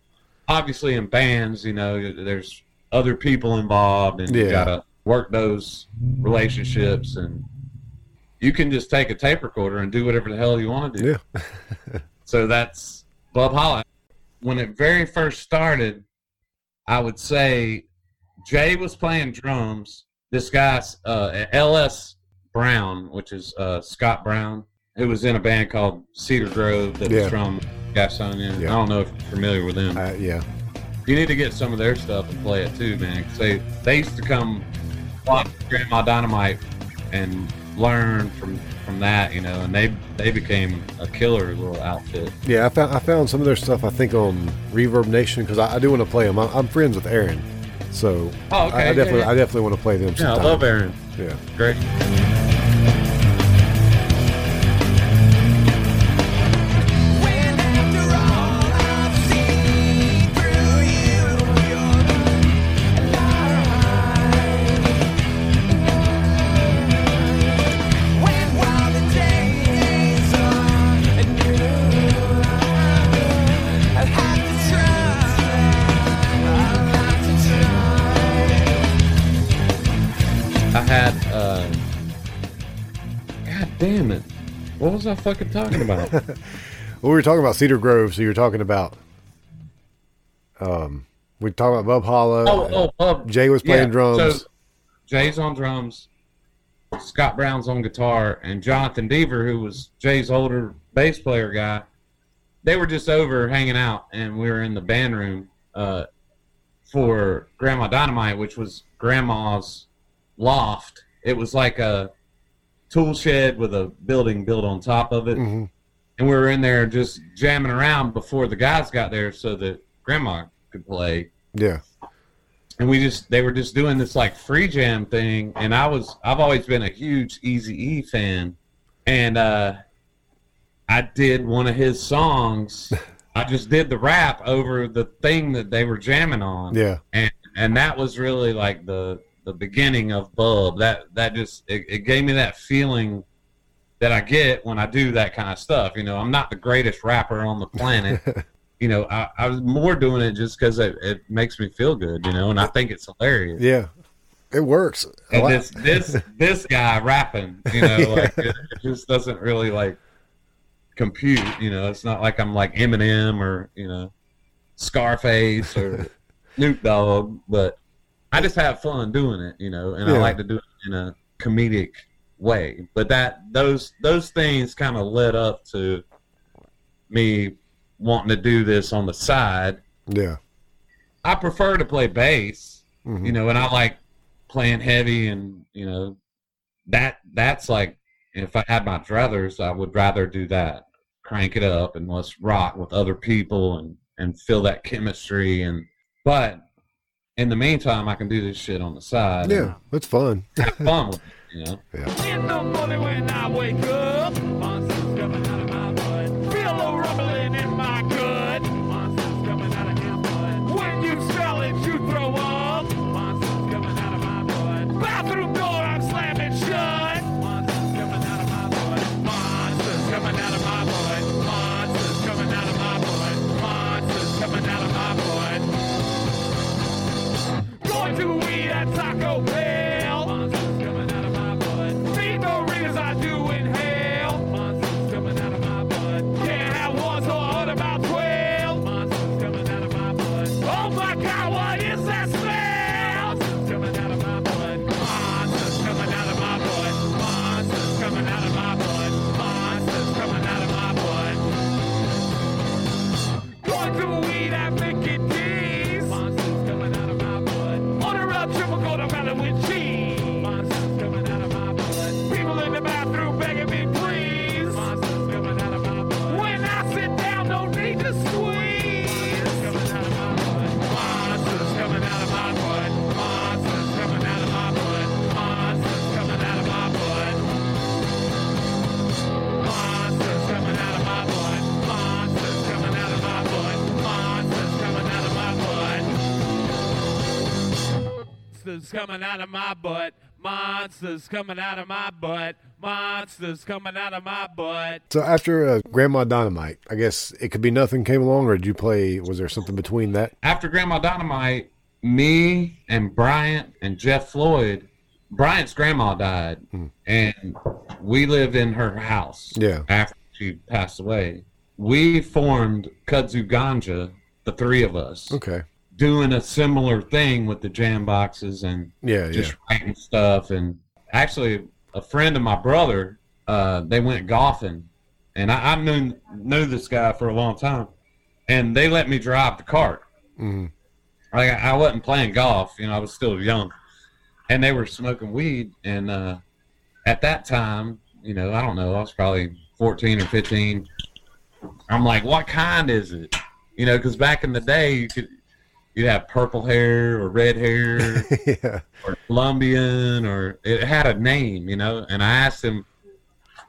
obviously in bands, you know, there's other people involved, and you gotta work those relationships, and you can just take a tape recorder and do whatever the hell you want to do. Yeah. (laughs) So that's Bub Holla. When it very first started, I would say Jay was playing drums. This guy, uh, L.S. Brown, which is uh, Scott Brown, who was in a band called Cedar Grove that Yeah. was from Gastonia. Yeah. I don't know if you're familiar with them. Uh, yeah. You need to get some of their stuff and play it too, man. 'cause they they used to come watch Grandma Dynamite and learn from from that, you know, and they they became a killer little outfit. Yeah. I found I found some of their stuff. I think on Reverb Nation because I, I do want to play them. I'm, I'm friends with Aaron, so Oh, okay, I, I definitely yeah. I definitely want to play them. Yeah, I love Aaron. Yeah. Great. Damn it. What was I fucking talking about? (laughs) Well, we were talking about Cedar Grove, so you're talking about. Um, we talking about Bub Holla. oh, oh, Bub. Jay was playing Yeah, drums. So Jay's on drums, Scott Brown's on guitar, and Jonathan Deaver, who was Jay's older bass player guy, they were just over hanging out, and we were in the band room uh, for Grandma Dynamite, which was Grandma's loft. It was like a tool shed with a building built on top of it, Mhm. and we were in there just jamming around before the guys got there, so that Grandma could play Yeah. and we just they were just doing this like free jam thing and i was i've always been a huge easy e fan and uh i did one of his songs (laughs) i just did the rap over the thing that they were jamming on Yeah. and and that was really like the the beginning of bub that that just it, it gave me that feeling that i get when i do that kind of stuff you know i'm not the greatest rapper on the planet (laughs) you know, I, I was more doing it just because it, it makes me feel good, you know, and I think it's hilarious. Yeah. It works. And this this (laughs) this guy rapping, you know, like it, it just doesn't really like compute, you know. It's not like I'm like Eminem or you know Scarface or (laughs) Snoop Dogg, but I just have fun doing it, you know, and I like to do it in a comedic way. But that those those things kind of led up to me wanting to do this on the side. yeah. I prefer to play bass, Mhm. you know, and I like playing heavy and you know that that's like if I had my druthers, I would rather do that. Crank it up and let's rock with other people and and feel that chemistry and but in the meantime I can do this shit on the side. Yeah. It's fun. have fun with it, you know. (laughs) In go. Monsters coming out of my butt. Monsters coming out of my butt. Monsters coming out of my butt. So after uh, Grandma Dynamite, I guess it could be nothing came along, or did you play? Was there something between that? After Grandma Dynamite, me and Bryant and Jeff Floyd, Bryant's grandma died, and we lived in her house. Yeah. After she passed away, we formed Kudzu Ganja, the three of us, Okay. Doing a similar thing with the jam boxes and Yeah, just yeah. writing stuff. And actually, a friend of my brother, uh, they went golfing, and I, I knew knew this guy for a long time, and they let me drive the cart. Mhm. Like I, I wasn't playing golf, you know, I was still young, and they were smoking weed. And uh, at that time, you know, I don't know, I was probably fourteen or fifteen. I'm like, what kind is it? You know, because back in the day, you could you'd have purple hair or red hair (laughs) yeah. or Colombian or it had a name, you know. And I asked him,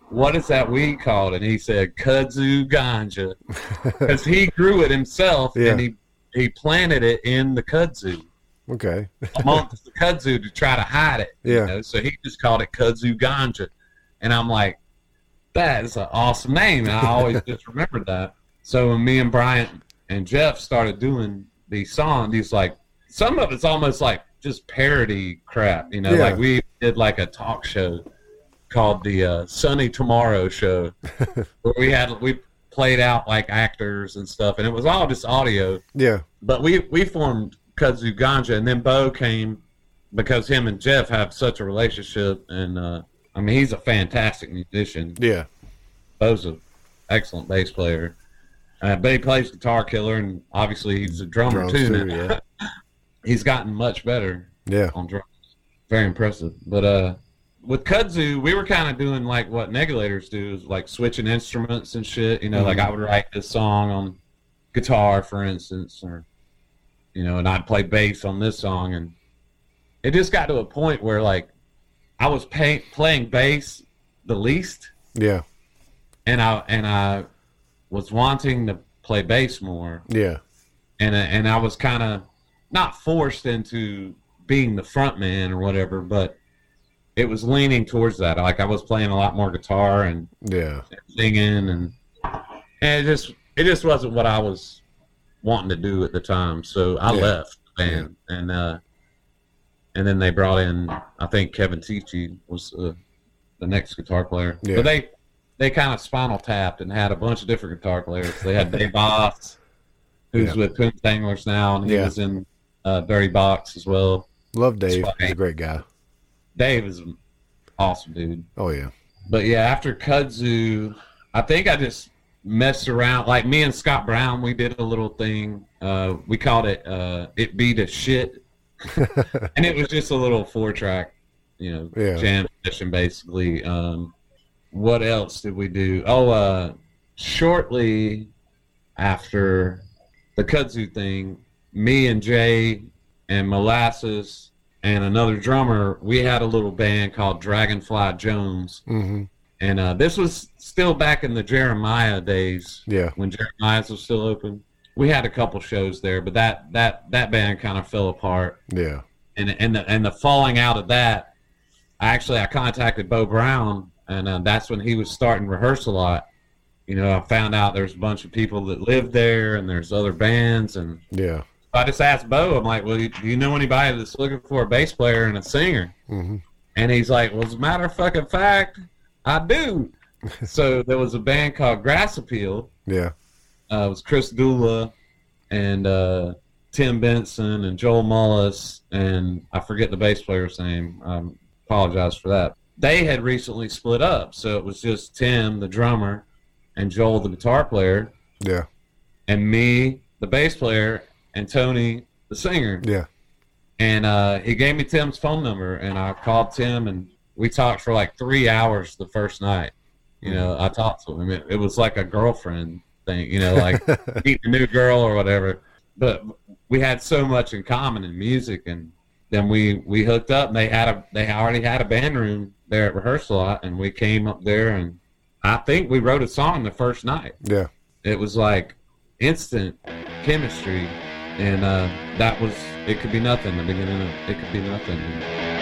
"What is that weed called?" And he said, "Kudzu ganja," (laughs) because he grew it himself Yeah. and he he planted it in the kudzu Okay. amongst the kudzu to try to hide it. Yeah. You know? So he just called it kudzu ganja, and I'm like, that is an awesome name. And I always (laughs) just remembered that. So when me and Bryant and Jeff started doing these songs, these like some of it's almost like just parody crap. You know, Yeah. like we did like a talk show called the uh, Sunny Tomorrow Show, (laughs) where we had we played out like actors and stuff, and it was all just audio Yeah. but we we formed Kudzu Ganja, and then Bo came because him and Jeff have such a relationship, and uh, I mean he's a fantastic musician. Yeah. Bo's an excellent bass player, uh, but he plays guitar killer, and obviously he's a drummer Drums too. too, yeah. (laughs) he's gotten much better Yeah. on drums. Very impressive. But uh, with kudzu, we were kind of doing like what Negulators do, is like switching instruments and shit. You know, like Mm-hmm. I would write this song on guitar, for instance, or you know, and I'd play bass on this song, and it just got to a point where like I was pay- playing bass the least, Yeah. and I and I was wanting to play bass more, Yeah. and and I was kind of not forced into being the front man or whatever, but it was leaning towards that. Like I was playing a lot more guitar and Yeah. singing, and and it just it just wasn't what I was wanting to do at the time. So I Yeah. left the band, and uh, and then they brought in I think Kevin Ticci was uh, the next guitar player. Yeah. But they they kind of spinal tapped and had a bunch of different guitar players. They had Dave Boss, who's Yeah. with Coon Tanglers now, and he Yeah. was in uh, Dirty Box as well. Love Dave. He's a great guy. Dave is an awesome dude. Oh yeah. But yeah, after Kudzu, I think I just messed around. Like me and Scott Brown, we did a little thing. Uh, we called it uh, "It Be the Shit," (laughs) and it was just a little four track, you know, Yeah. jam session basically. Um, what else did we do? Oh, uh, shortly after the kudzu thing, me and Jay and Molasses and another drummer, we had a little band called Dragonfly Jones. hmm And uh, this was still back in the Jeremiah days Yeah. when Jeremiah's was still open. We had a couple shows there, but that that that band kind of fell apart. Yeah. And and the and the falling out of that, actually, I contacted Bo Brown, and uh, that's when he was starting rehearsal lot. You know, I found out there's a bunch of people that live there, and there's other bands, and Yeah. I just asked Bo. I'm like, "Well, do you know anybody that's looking for a bass player and a singer?" hmm And he's like, "Well, as a matter of fucking fact, I do." (laughs) so there was a band called Grass Appeal. Yeah. Uh, it was Chris Dula and uh, Tim Benson and Joel Mullis and I forget the bass player's name. I apologize for that. They had recently split up, so it was just Tim, the drummer, and Joel, the guitar player, Yeah. and me, the bass player, and Tony, the singer. Yeah. And uh, he gave me Tim's phone number, and I called Tim, and we talked for like three hours the first night. You know, I talked to him. It, it was like a girlfriend thing, you know, like (laughs) meet a new girl or whatever. But we had so much in common in music, and then we we hooked up. And they had a they already had a band room there at rehearsal lot, and we came up there, and I think we wrote a song the first night Yeah. it was like instant chemistry and uh, that was it. Could be nothing. The beginning of it could be nothing. It's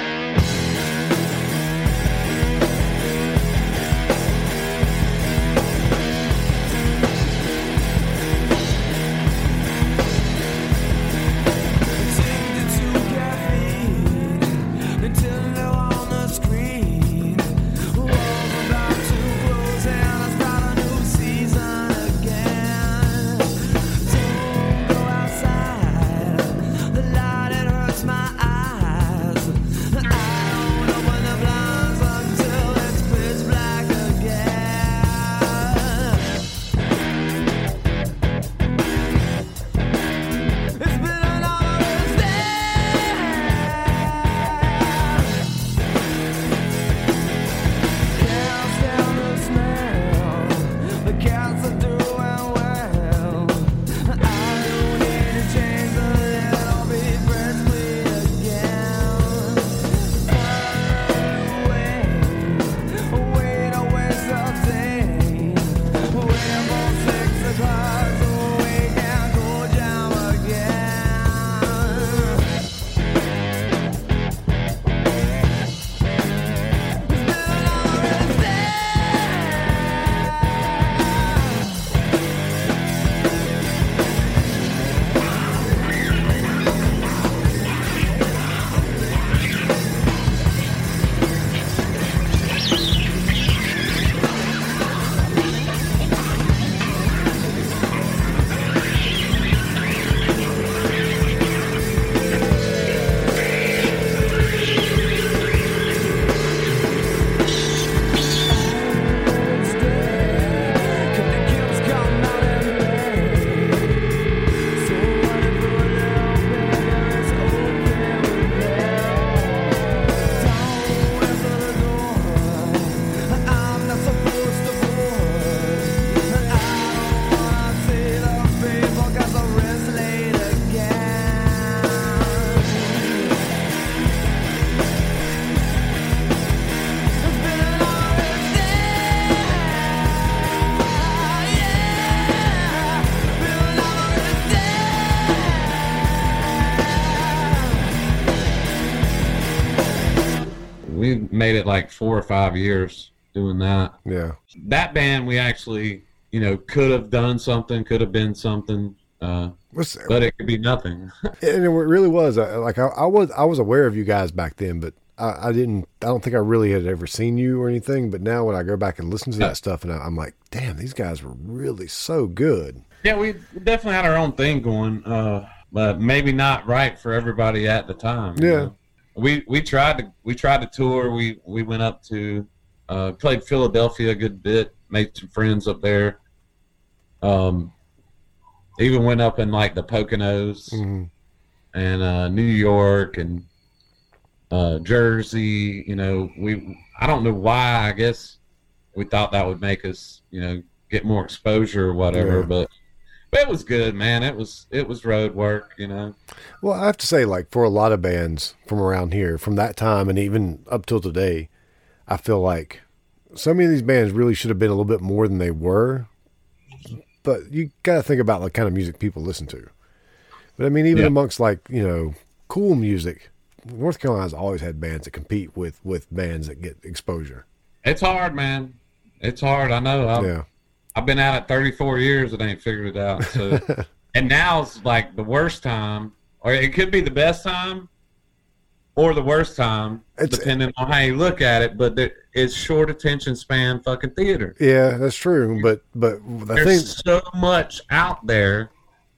made it like four or five years doing that. Yeah. That band we actually, you know, could have done something, could have been something, uh, What's, but it could be nothing. (laughs) and it really was uh, like I, I was I was aware of you guys back then, but I, I didn't. I don't think I really had ever seen you or anything. But now when I go back and listen to that stuff, and I, I'm like, damn, these guys were really so good. Yeah, we definitely had our own thing going, uh, but maybe not right for everybody at the time. Yeah. know. We we tried to we tried to tour. We we went up to uh, played Philadelphia a good bit, made some friends up there. Um, even went up in like the Poconos Mhm. and uh, New York and uh, Jersey. You know, we I don't know why. I guess we thought that would make us, you know, get more exposure or whatever. Yeah. But it was good, man. It was it was road work. You know. Well, I have to say, like for a lot of bands from around here, from that time and even up till today, I feel like so many of these bands really should have been a little bit more than they were. But you got to think about the kind of music people listen to. But I mean, even Yeah. amongst like you know cool music, North Carolina's always had bands that compete with with bands that get exposure. It's hard, man. It's hard. I know. I've, yeah, I've been at it 34 years and I ain't figured it out. So, (laughs) and now's like the worst time, or it could be the best time, or the worst time, It's- depending on how you look at it. But there, it's short attention span fucking theater. yeah, that's true. But but the thing, There's so much out there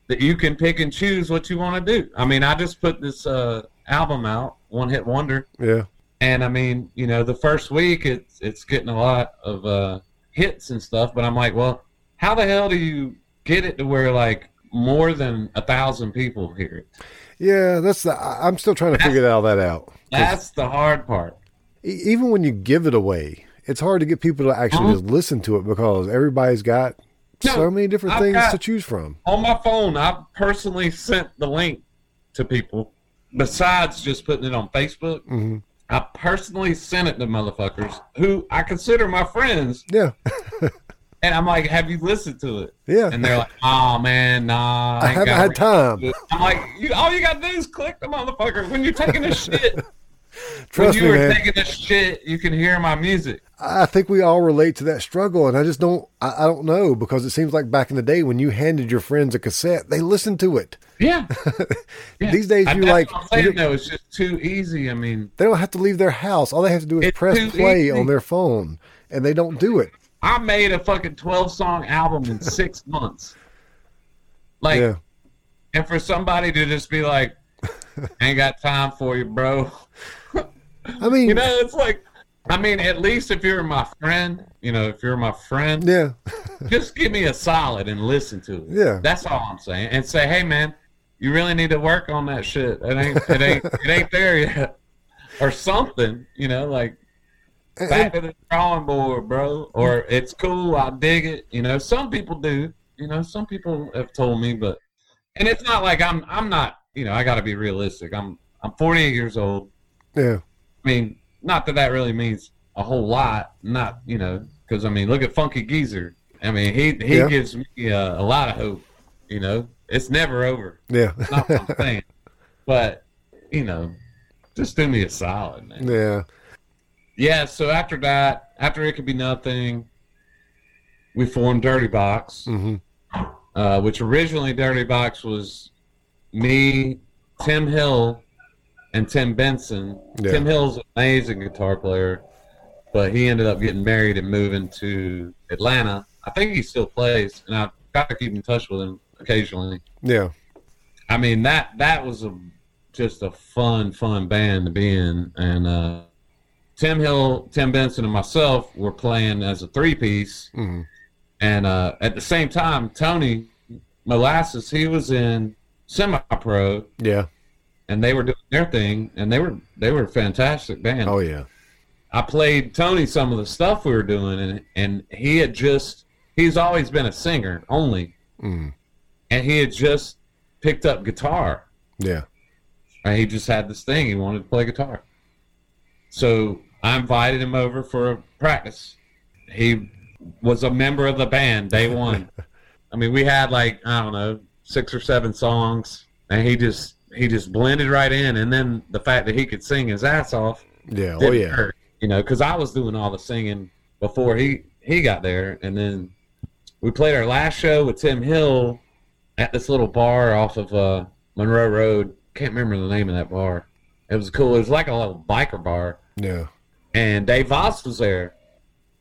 that you can pick and choose what you want to do. I mean, I just put this uh, album out, One Hit Wonder, yeah, and I mean, you know, the first week it's it's getting a lot of uh, hits and stuff. But I'm like, well, how the hell do you get it to where like more than a thousand people hear it? yeah, that's the. I'm still trying to figure all that out. That's the hard part. even when you give it away, it's hard to get people to actually Uh-huh. just listen to it because everybody's got No, so many different I've things to choose from. On my phone, I personally sent the link to people. Besides just putting it on Facebook, Mhm. I personally sent it to motherfuckers who I consider my friends, Yeah, (laughs) And I'm like, have you listened to it? Yeah. And they're like, oh man, nah. I ain't haven't had time. I'm like, you, all you gotta do is click the motherfucker when you're taking a (laughs) shit. Trust when me, you were man. taking a shit, you can hear my music. I think we all relate to that struggle, and I just don't. I, I don't know because it seems like back in the day when you handed your friends a cassette, they listened to it. Yeah. (laughs) Yeah. These days, you like- I'm saying though, it's just too easy. I mean, They don't have to leave their house. All they have to do is press play easy. on their phone, and they don't do it. I made a fucking 12 song album in six (laughs) months. Like, yeah, and for somebody to just be like, (laughs) ain't got time for you, bro. I mean, You know, it's like, I mean, at least if you're my friend, you know, if you're my friend, yeah, just give me a solid and listen to it. Yeah. That's all I'm saying. And say, hey man, you really need to work on that shit. It ain't it ain't (laughs) it ain't there yet. Or something, you know, like back to the drawing board, bro. Or it's cool, I dig it. You know, some people do. You know, some people have told me, but and it's not like I'm I'm not, you know, I gotta be realistic. I'm I'm forty eight years old. yeah, I mean, not that that really means a whole lot. Not you know, because I mean, look at Funky Geezer. I mean, he he Yeah. gives me uh, a lot of hope. You know, it's never over. yeah, not what I'm (laughs) saying, but you know, just do me a solid, man. yeah. Yeah. So after that, after it could be nothing, we formed Dirty Box, hmm uh, which originally Dirty Box was me, Tim Hill, and Tim Benson. Yeah. Tim Hill's an amazing guitar player, but he ended up getting married and moving to Atlanta. I think he still plays, and I've got to keep in touch with him occasionally. Yeah, I mean that that was a just a fun, fun band to be in, and uh, Tim Hill, Tim Benson, and myself were playing as a three piece. hmm And uh, at the same time, Tony Molasses, he was in semi pro yeah. And they were doing their thing and they were they were a fantastic band. Oh yeah, I played Tony some of the stuff we were doing and and he had just he's always been a singer only. Mm. And he had just picked up guitar. yeah, And he just had this thing he wanted to play guitar. So I invited him over for a practice. He was a member of the band day one. (laughs) I mean, we had like I don't know six or seven songs, and he just he just blended right in. And then the fact that he could sing his ass off, yeah. Oh yeah, hurt, you know, because I was doing all the singing before he he got there, and then we played our last show with Tim Hill at this little bar off of uh, Monroe Road. Can't remember the name of that bar. It was cool. It was like a little biker bar, yeah, and Dave Voss was there.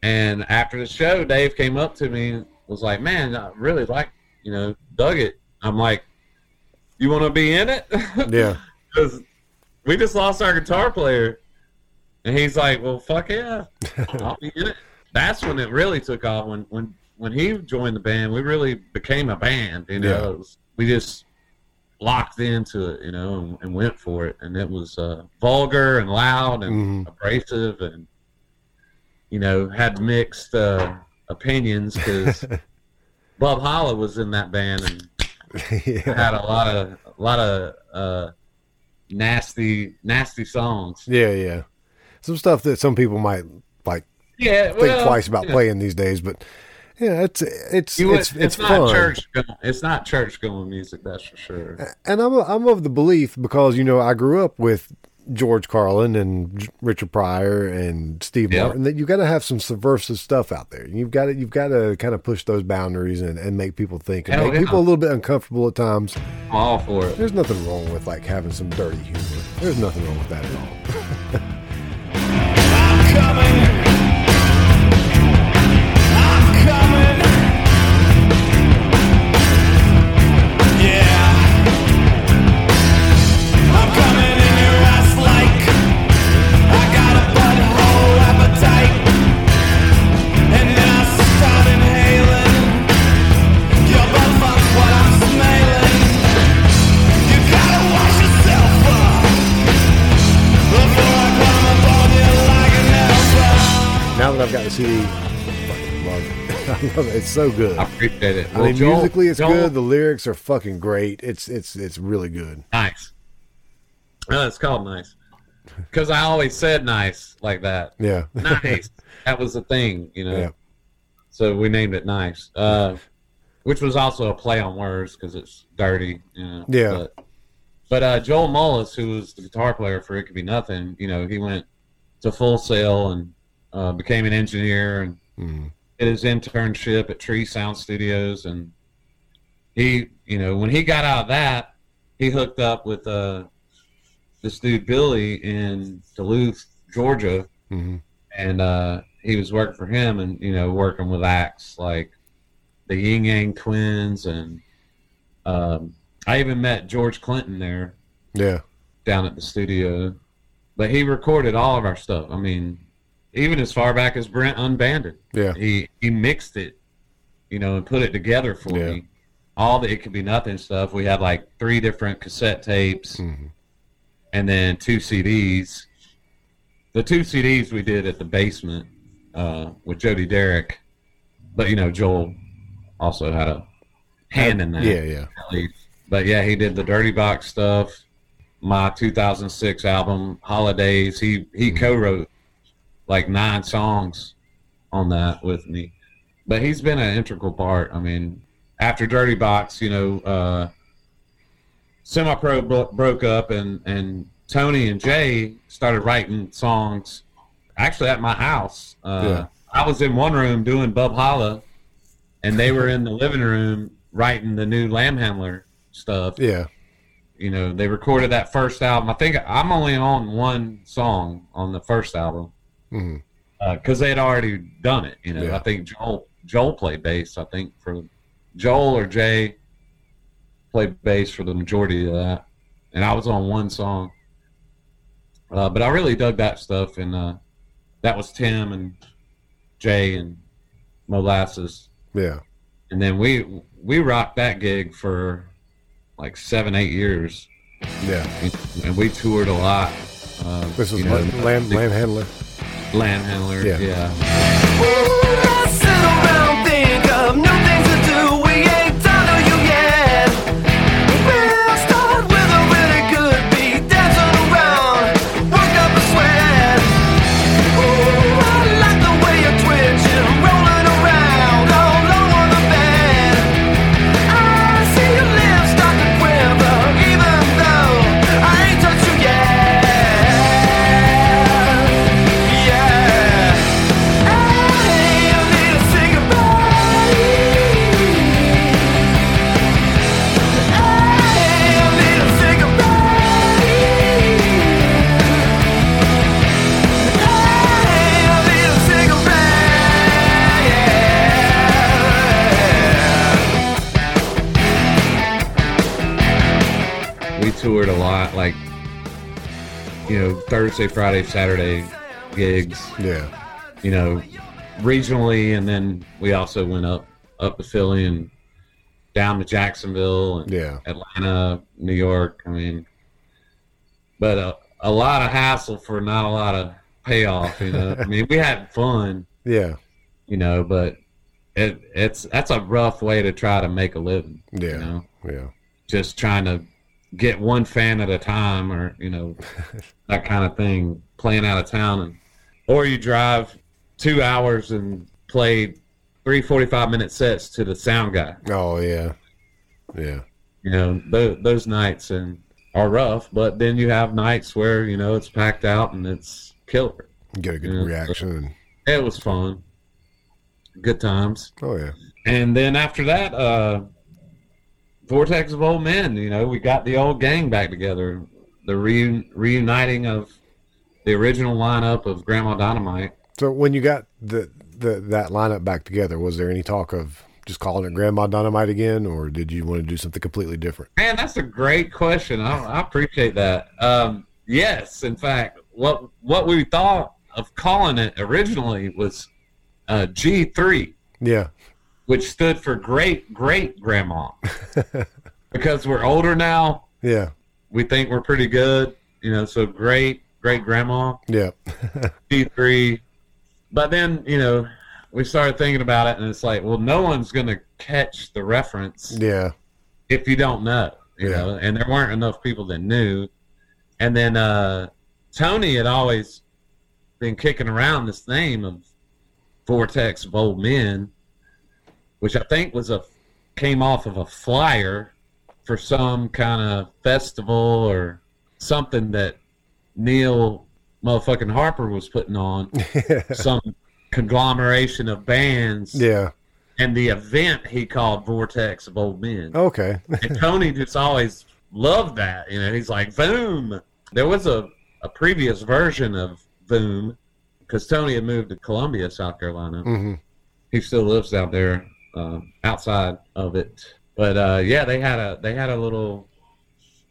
And after the show, Dave came up to me and was like, "Man, I really like, you know, dug it." I'm like, "You want to be in it?" (laughs) yeah, because we just lost our guitar player, and he's like, "Well, fuck yeah, (laughs) I'll be in it." That's when it really took off. When when when he joined the band, we really became a band. You know, Yeah. Was- we just locked into it, you know, and, and went for it. And it was uh, vulgar and loud and Mhm. abrasive, and you know, had mixed uh, opinions because (laughs) Bub Holla was in that band and (laughs) yeah. had a lot of a lot of uh, nasty nasty songs. Yeah, yeah. Some stuff that some people might like Yeah, think well, twice about yeah. playing these days, but yeah, it's it's would- it's it's, not fun. church. Going, it's not church going music. That's for sure. And I'm I'm of the belief because you know I grew up with George Carlin and Richard Pryor and Steve Yeah. Martin that you've got to have some subversive stuff out there. You've got to you've got to kind of push those boundaries and, and make people think and Hell make yeah. people a little bit uncomfortable at times. I'm all for it. There's nothing wrong with like having some dirty humor. There's nothing wrong with that at all. (laughs) CD, I fucking love it. (laughs) I love it. It's so good. I appreciate it. I mean, Joel- musically, it's Joel- good. The lyrics are fucking great. It's it's it's really good. Nice. No, it's called nice. Because I always said nice like that. Yeah. (laughs) Nice. that was the thing, you know. Yeah. so we named it Nice, uh, which was also a play on words because it's dirty. You know? Yeah. But, but uh, Joel Mullis, who was the guitar player for It Could Be Nothing, you know, he went to Full Sail and uh, became an engineer and Mhm. did his internship at Tree Sound Studios. And he, you know, when he got out of that, he hooked up with uh, this dude Billy in Duluth, Georgia, Mhm. and uh, he was working for him, and you know, working with acts like the Yin Yang Twins, and um, I even met George Clinton there Yeah. down at the studio. But he recorded all of our stuff. I mean, even as far back as Brent Unbanded. Yeah. He he mixed it, you know, and put it together for Yeah. me. All the it could be nothing stuff. We had like three different cassette tapes Mhm. and then two CDs. The two CDs we did at the basement uh, with Jody Derrick, but you know Joel also had a hand in that. Yeah, yeah. But yeah, he did the Dirty Box stuff. My 2006 album Holidays. He he co-wrote like nine songs on that with me. But he's been an integral part. I mean, after Dirty Box, you know, uh, Semi Pro bro- broke up, and and Tony and Jay started writing songs. Actually, at my house, uh, Yeah. I was in one room doing Bub Holla, and they were in the living room writing the new Lamb Handler stuff. Yeah. You know, they recorded that first album. I think I'm only on one song on the first album Because they had already done it. You know, Yeah. I think Joel Joel played bass. I think for Joel or Jay played bass for the majority of that, and I was on one song. Uh, but I really dug that stuff, and uh, that was Tim and Jay and Molasses, Yeah. and then we we rocked that gig for like seven eight years, Yeah. and we toured a lot. Uh, This know, Lamb, Lamb Handler. Land Handler, Yeah. yeah. Toured a lot, like you know Thursday, Friday, Saturday gigs. Yeah. You know, regionally, and then we also went up up to Philly and down to Jacksonville and Yeah. Atlanta, New York. I mean, but a, a lot of hassle for not a lot of payoff. You know, I mean, we had fun, (laughs) Yeah. you know, but it it's that's a rough way to try to make a living. Yeah. You know? Yeah. just trying to get one fan at a time or you know (laughs) that kind of thing playing out of town and or you drive two hours and play three 45 minute sets to the sound guy Oh yeah. Yeah. you know th- those nights and are rough but then you have nights where you know it's packed out and it's killer Get a good Yeah. reaction. And, it was fun good times oh yeah. and then after that, uh, Vortex of Old Men, you know, we got the old gang back together. The re- reuniting of the original lineup of Grandma Dynamite. So when you got the, the that lineup back together, was there any talk of just calling it Grandma Dynamite again, or did you want to do something completely different? Man, that's a great question. I, I appreciate that. Um, yes, in fact, what what we thought of calling it originally was uh, G3, Yeah. Which stood for Great Great Grandma, (laughs) because we're older now. Yeah. We think we're pretty good, you know. So great Great Grandma. Yeah. (laughs) P3. But then, you know, we started thinking about it, and it's like, well, no one's going to catch the reference yeah. if you don't know, you Yeah. know, and there weren't enough people that knew. And then uh, Tony had always been kicking around this name of Vortex of Old Men. Which I think was a came off of a flyer for some kind of festival or something that Neil motherfucking Harper was putting on, (laughs) some conglomeration of bands, Yeah. and the event he called Vortex of Old Men. Okay. And Tony just always loved that. You know, he's like, Boom. There was a, a previous version of Boom because Tony had moved to Columbia, South Carolina. hmm He still lives out there, um, outside of it. But uh, yeah, they had a they had a little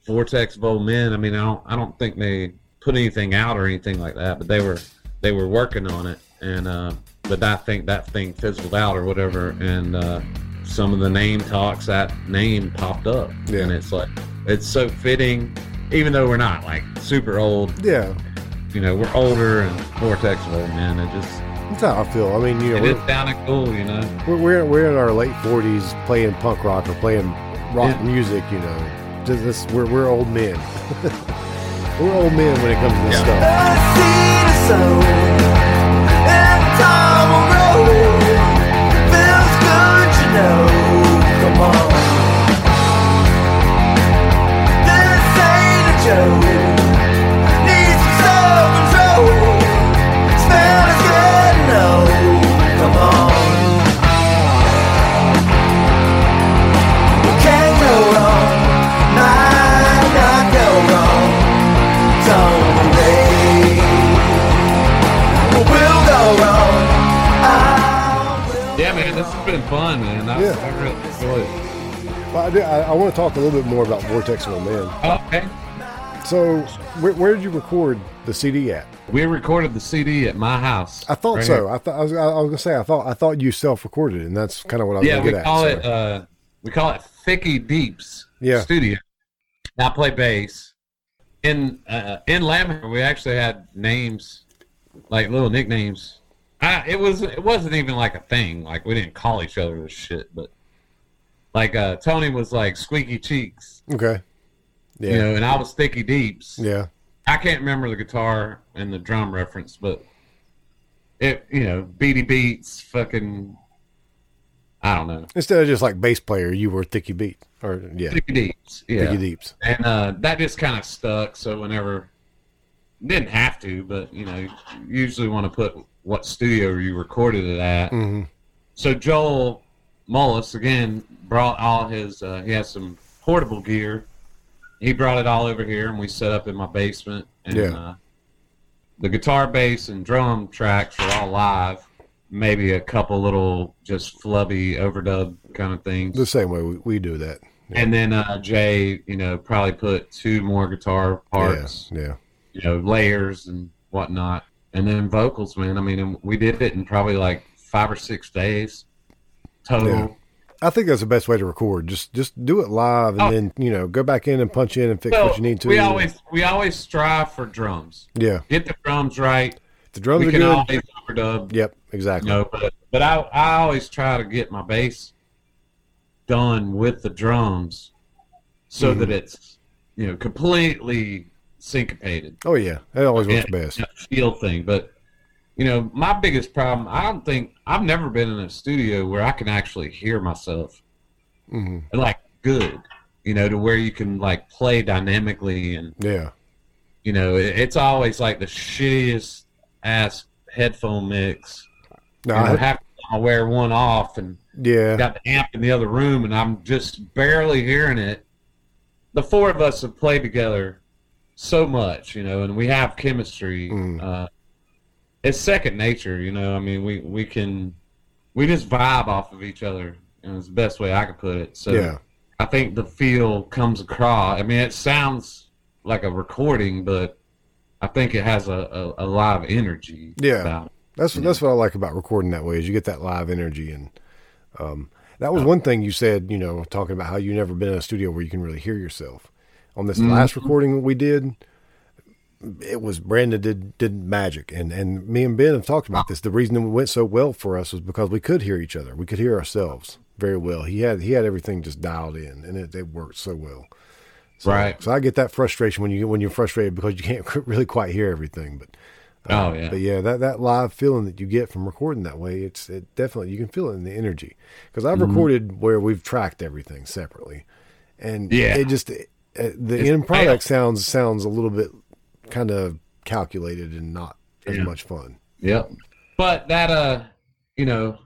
vortex old men. I mean, I don't I don't think they put anything out or anything like that, but they were they were working on it. And uh, but I think that thing fizzled out or whatever. And uh, some of the name talks, that name popped up, Yeah. and it's like it's so fitting. Even though we're not like super old, Yeah. you know, we're older and vortex old men. It just That's how I feel. I mean, you know, it we're, is kind of cool, you know. we're, we're, we're in our late 40s playing punk rock or playing rock Yeah. music, you know. Just this, we're, we're old men. (laughs) we're old men when it comes to this Yeah. stuff. I, do- I, I want to talk a little bit more about Vortex Old Men. Okay. So, where, where did you record the CD at? We recorded the CD at my house. I thought right so. here. I thought I was, I was gonna say I thought I thought you self-recorded, and that's kind of what I was Yeah, gonna we get at. call so. it uh, we call it Thicky Deeps Yeah. Studio. I play bass. In uh, in Lamher, we actually had names, like little nicknames. I, it was it wasn't even like a thing. Like we didn't call each other this shit, but like uh, Tony was like Squeaky Cheeks, okay. Yeah. you know, and I was sticky Deeps. yeah. I can't remember the guitar and the drum reference, but it, you know, Beady Beats, fucking, I don't know, Instead of just like bass player, you were Thicky Beat, or yeah, Thicky Deeps, yeah. Thicky Deeps. And uh, that just kind of stuck. So whenever, didn't have to, but you know, you usually want to put what studio you recorded it at. hmm So Joel Mullis again brought all his. Uh, he has some portable gear. He brought it all over here, and we set up in my basement. And Yeah. uh, the guitar, bass, and drum tracks are all live. Maybe a couple little just flubby overdub kind of things. The same way we, we do that. And then uh, Jay, you know, probably put two more guitar parts, Yeah. Yeah. you know, layers and whatnot, and then vocals, man. I mean, we did it in probably like five or six days total. Yeah. I think that's the best way to record. Just just do it live, and Oh. then you know go back in and punch in and fix So what you need to. we always we always strive for drums. yeah. Get the drums right. The drums we are can good. always overdub. Yep. You Exactly. know, but but I I always try to get my bass done with the drums, so Mm-hmm. that it's you know completely syncopated. Oh yeah, it always works best. feel thing. But you know, my biggest problem, I don't think I've never been in a studio where I can actually hear myself hmm like good. You know, to where you can like play dynamically and Yeah. you know, it, it's always like the shittiest ass headphone mix. No, I, have to wear one off and yeah. got the amp in the other room and I'm just barely hearing it. The four of us have played together so much, you know, and we have chemistry. Mm. Uh, it's second nature, you know. I mean, we we can we just vibe off of each other, and it's the best way I could put it. So Yeah. I think the feel comes across. I mean, it sounds like a recording, but I think it has a, a, a lot of energy. Yeah. about. That's that's what I like about recording that way is you get that live energy and um, that was one thing you said you know talking about how you never been in a studio where you can really hear yourself. On this last recording we did, it was Brandon did did magic and and me and Ben have talked about this. The reason it went so well for us was because we could hear each other. We could hear ourselves very well. He had he had everything just dialed in and it, it worked so well. So, Right. So I get that frustration when you get when you're frustrated because you can't (laughs) really quite hear everything, but Oh yeah. But yeah, that, that live feeling that you get from recording that way, it's it definitely you can feel it in the energy. Because I've Mm-hmm. recorded where we've tracked everything separately, and Yeah. it just uh, the It's end product sounds sounds a little bit kind of calculated and not as Yeah. much fun. Yep. But that uh, you know,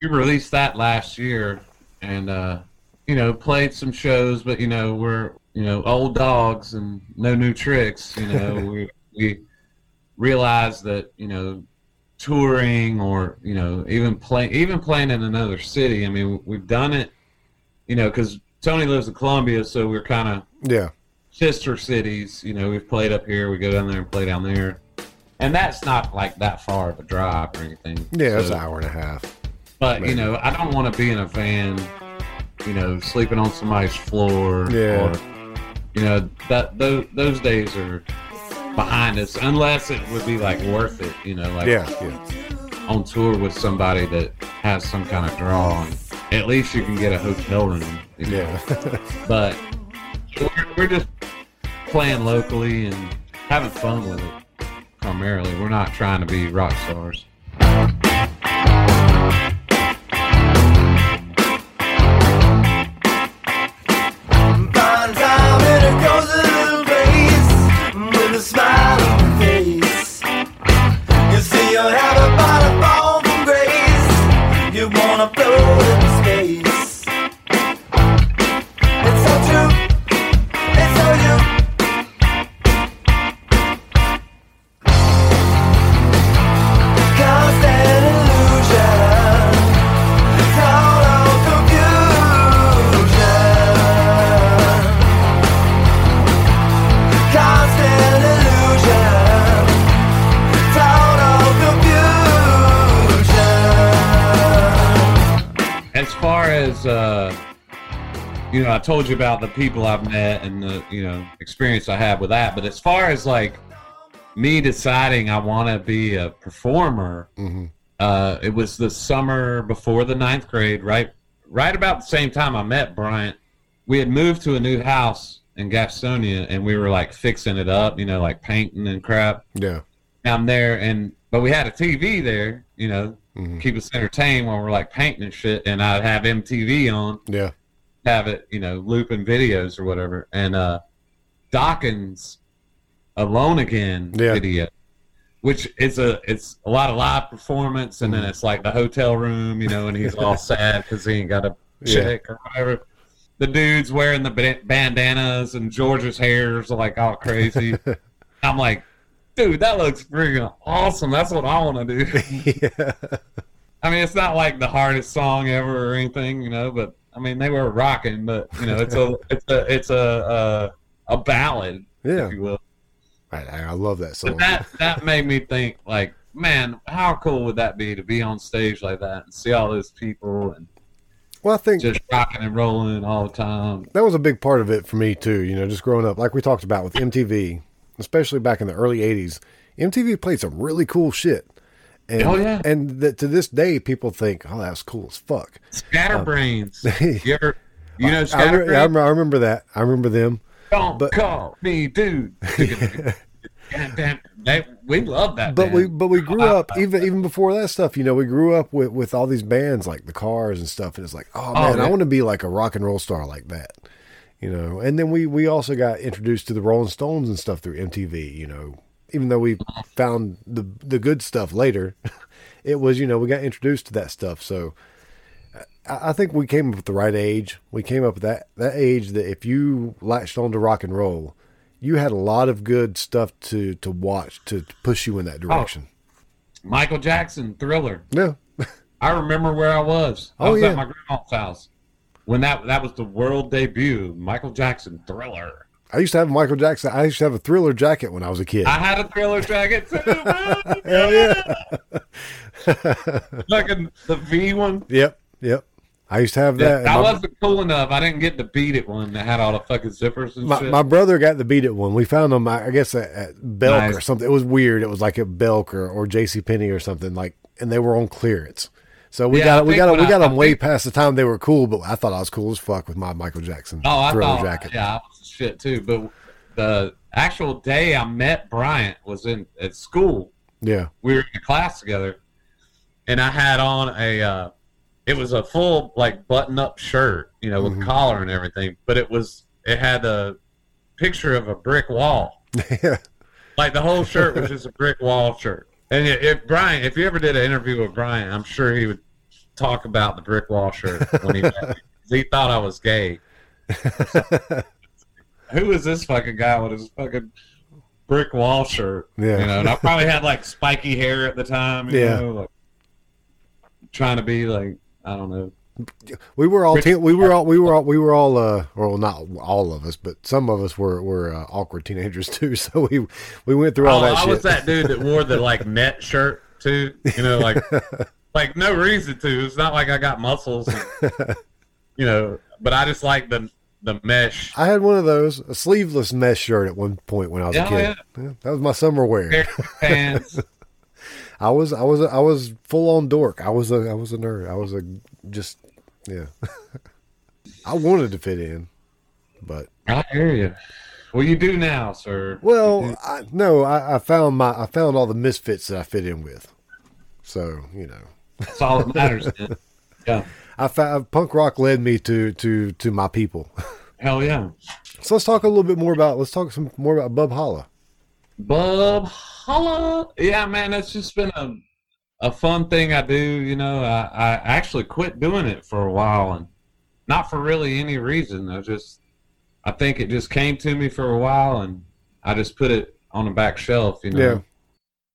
you released that last year, and uh, you know, played some shows, but you know, we're you know old dogs and no new tricks. You know, (laughs) we we realized that you know touring or you know even play even playing in another city. I mean, we've done it. You know, because Tony lives in Columbia, so we're kind of Yeah, sister cities. You know, we've played up here, we go down there and play down there, and that's not like that far of a drive or anything. yeah, it's an hour and a half. But Maybe. you know, I don't want to be in a van, you know, sleeping on somebody's floor. Yeah. Or, you know that those those days are behind us, unless it would be like worth it. You know, like Yeah, yeah, on tour with somebody that has some kind of draw. And at least you can get a hotel room. you know. yeah. (laughs) but we're, we're just playing locally and having fun with it primarily. We're not trying to be rock stars you know i told you about the people i've met and the you know experience i have with that but as far as like me deciding i want to be a performer uh it was the summer before the ninth grade right right about the same time i met brian we had moved to a new house in gastonia and we were like fixing it up you know like painting and crap yeah. I'm there, and but we had a TV there, you know, Mhm. keep us entertained while we're like painting and shit. And I'd have MTV on, Yeah. Have it, you know, looping videos or whatever. And uh, Dokken's, Alone Again Yeah. video, which is a it's a lot of live performance, and then it's like the hotel room, you know, and he's all (laughs) sad because he ain't got a Yeah. or whatever. The dude's wearing the bandanas, and George's hair's like all crazy. (laughs) I'm like, dude, that looks freaking awesome. That's what I want to do. (laughs) yeah. I mean, it's not like the hardest song ever or anything, you know, but I mean, they were rocking, but you know, it's a, (laughs) it's a, it's a, a, a ballad, Yeah. if you will. I, I love that song. But that, that made me think, like, man, how cool would that be to be on stage like that and see all those people and well, I think just rocking and rolling all the time? that was a big part of it for me too. You know, just growing up, like we talked about with MTV, especially back in the early '80s. MTV played some really cool shit. And, Oh, yeah. And that to this day, people think, "Oh, that's cool as fuck." Scatterbrains. Um, you (laughs) ever, you know, I, Scatterbrains? I, remember, I remember that. I remember them. Don't but- call me dude. (laughs) They, we love that. But we but we grew up (laughs) even even before that stuff. You know, we grew up with with all these bands like the Cars and stuff, and it's like, oh, oh man, yeah. I want to be like a rock and roll star like that. You know, and then we we also got introduced to the Rolling Stones and stuff through MTV. You know, even though we found the the good stuff later, (laughs) it was you know we got introduced to that stuff. So I, I think we came up with the right age. We came up with that that age that if you latched on to rock and roll, you had a lot of good stuff to to watch to push you in that oh, direction. Michael Jackson, Thriller. Yeah. (laughs) I remember where I was. I Oh, was yeah. at my grandma's house when that that was the world debut. Michael Jackson, Thriller. I used to have a Michael Jackson. I used to have a Thriller jacket when I was a kid. I had a Thriller jacket too. (laughs) Hell yeah. (laughs) Fucking the V one. Yep. Yep. I used to have that. I my, wasn't cool enough. I didn't get the beat it one that had all the fucking zippers and my, shit. my brother got the beat it one. We found them, I I guess, at, at Belk Nice. or something. It was weird. It was like at Belk or, or J.C. Penney or something like, and they were on clearance. So we Yeah, I got we got we got I them way think- past the time they were cool. But I thought I was cool as fuck with my Michael Jackson oh, I Thriller thought, jacket. yeah, I was shit too. But the actual day I met Brian was in at school. Yeah. we were in a class together, and I had on a, uh, it was a full like button-up shirt, you know, with Mhm. collar and everything, but it was it had a picture of a brick wall, (laughs) yeah. like the whole shirt was just a brick wall shirt. And if if Brian, if you ever did an interview with Brian, I'm sure he would talk about the brick wall shirt when he met me. 'Cause he thought I was gay. (laughs) Who is this fucking guy with his fucking brick wall shirt? Yeah. You know, and I probably had like spiky hair at the time. You Yeah. Know, like, trying to be like, I don't know. We were all Rich- teen, we were all we were all we were all uh well not all of us but some of us were were uh, awkward teenagers (laughs) too so we we went through all Oh, that I shit. was that dude that wore the like net shirt too. You know, like (laughs) like no reason to. It's not like I got muscles. and, (laughs) you know, but I just like the the mesh. I had one of those a sleeveless mesh shirt at one point when I was a oh, kid. Yeah, that was my summer wear. pants. (laughs) I was I was I was full on dork. I was a I was a nerd. I was a just yeah. (laughs) I wanted to fit in, but I hear you. Well, you do now, sir. well, I, no, I, I found my I found all the misfits that I fit in with. So you know, That's all that matters. (laughs) Then. Yeah. I found punk rock led me to to to my people. Hell yeah. So let's talk a little bit more about let's talk some more about Bub Holla. Bub holla. Yeah, man, it's just been a a fun thing I do. You know, I, I actually quit doing it for a while, and not for really any reason. I just, I think it just came to me for a while, and I just put it on the back shelf. You know. Yeah.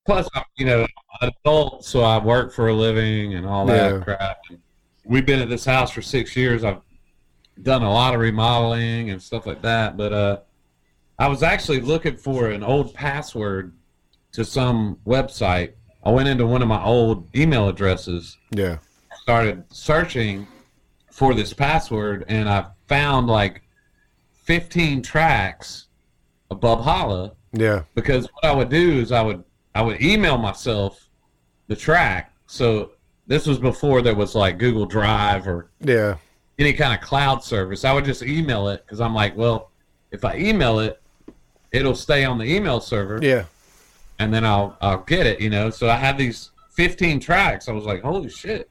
Plus, you know, I'm an adult, so I work for a living and all that Yeah. crap. And we've been at this house for six years. I've done a lot of remodeling and stuff like that, but uh. I was actually looking for an old password to some website. I went into one of my old email addresses, Yeah. started searching for this password, and I found like 15 tracks of Bub Holla. Yeah. Because what I would do is I would I would email myself the track. So this was before there was like Google Drive or Yeah. any kind of cloud service. I would just email it because I'm like, well, if I email it, it'll stay on the email server, Yeah. and then I'll I'll get it. You know, so I had these 15 tracks. I was like, holy shit.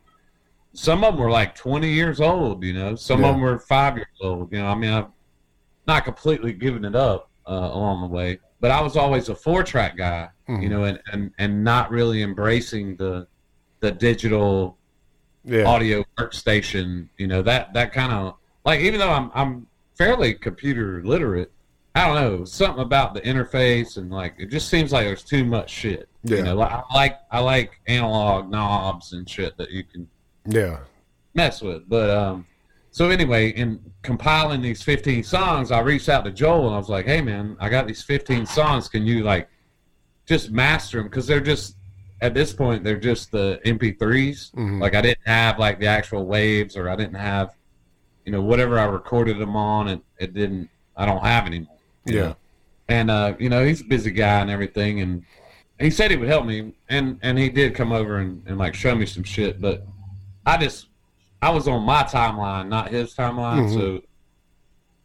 Some of them were like 20 years old. You know, some Yeah. of them were five years old. You know, I mean, I've not completely given it up uh, along the way, but I was always a four track guy. Mhm. You know, and, and and not really embracing the the digital Yeah. audio workstation. You know that that kind of like even though I'm I'm fairly computer literate, I don't know something about the interface and like it just seems like there's too much shit. Yeah. You know, like, I like I like analog knobs and shit that you can Yeah. mess with. But um, so anyway, in compiling these 15 songs, I reached out to Joel and I was like, "Hey man, I got these 15 songs. Can you like just master them? Because they're just at this point they're just the MP3s. Mhm. Like I didn't have like the actual waves, or I didn't have, you know, whatever I recorded them on. It it didn't. I don't have anymore. Yeah. know? And uh, you know, he's a busy guy and everything, and he said he would help me, and and he did come over and, and like show me some shit, but I just I was on my timeline, not his timeline. Mhm. So,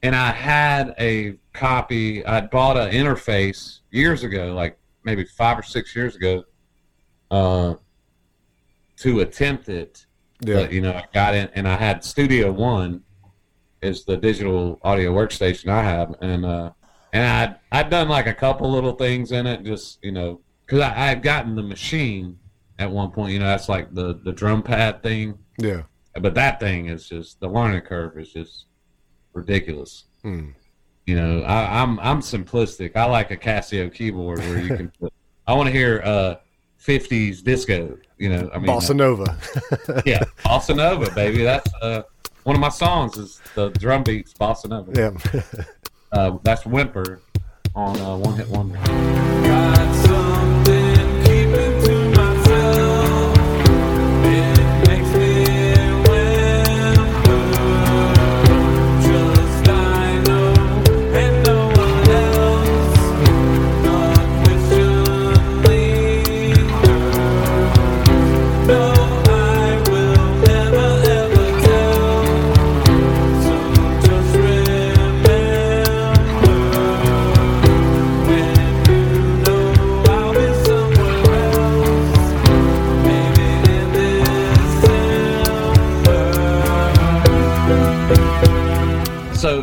and I had a copy. I bought an interface years ago, like maybe five or six years ago, uh, to attempt it. Yeah. But you know, I got in, and I had Studio One, is the digital audio workstation I have, and uh, and I'd I'd done like a couple little things in it, just you know, because I, I had gotten the Maschine at one point. You know, that's like the the drum pad thing, Yeah. but that thing is just the learning curve is just ridiculous. Mm. You know, I, I'm I'm simplistic. I like a Casio keyboard where you can. (laughs) Put, I want to hear uh, '50s disco. You know, I mean, Bossa Nova. (laughs) yeah, Bossa Nova, baby. That's uh, one of my songs is the drum beats Bossa Nova. yeah. (laughs) Uh, that's Whimper on uh, One Hit Wonder. Got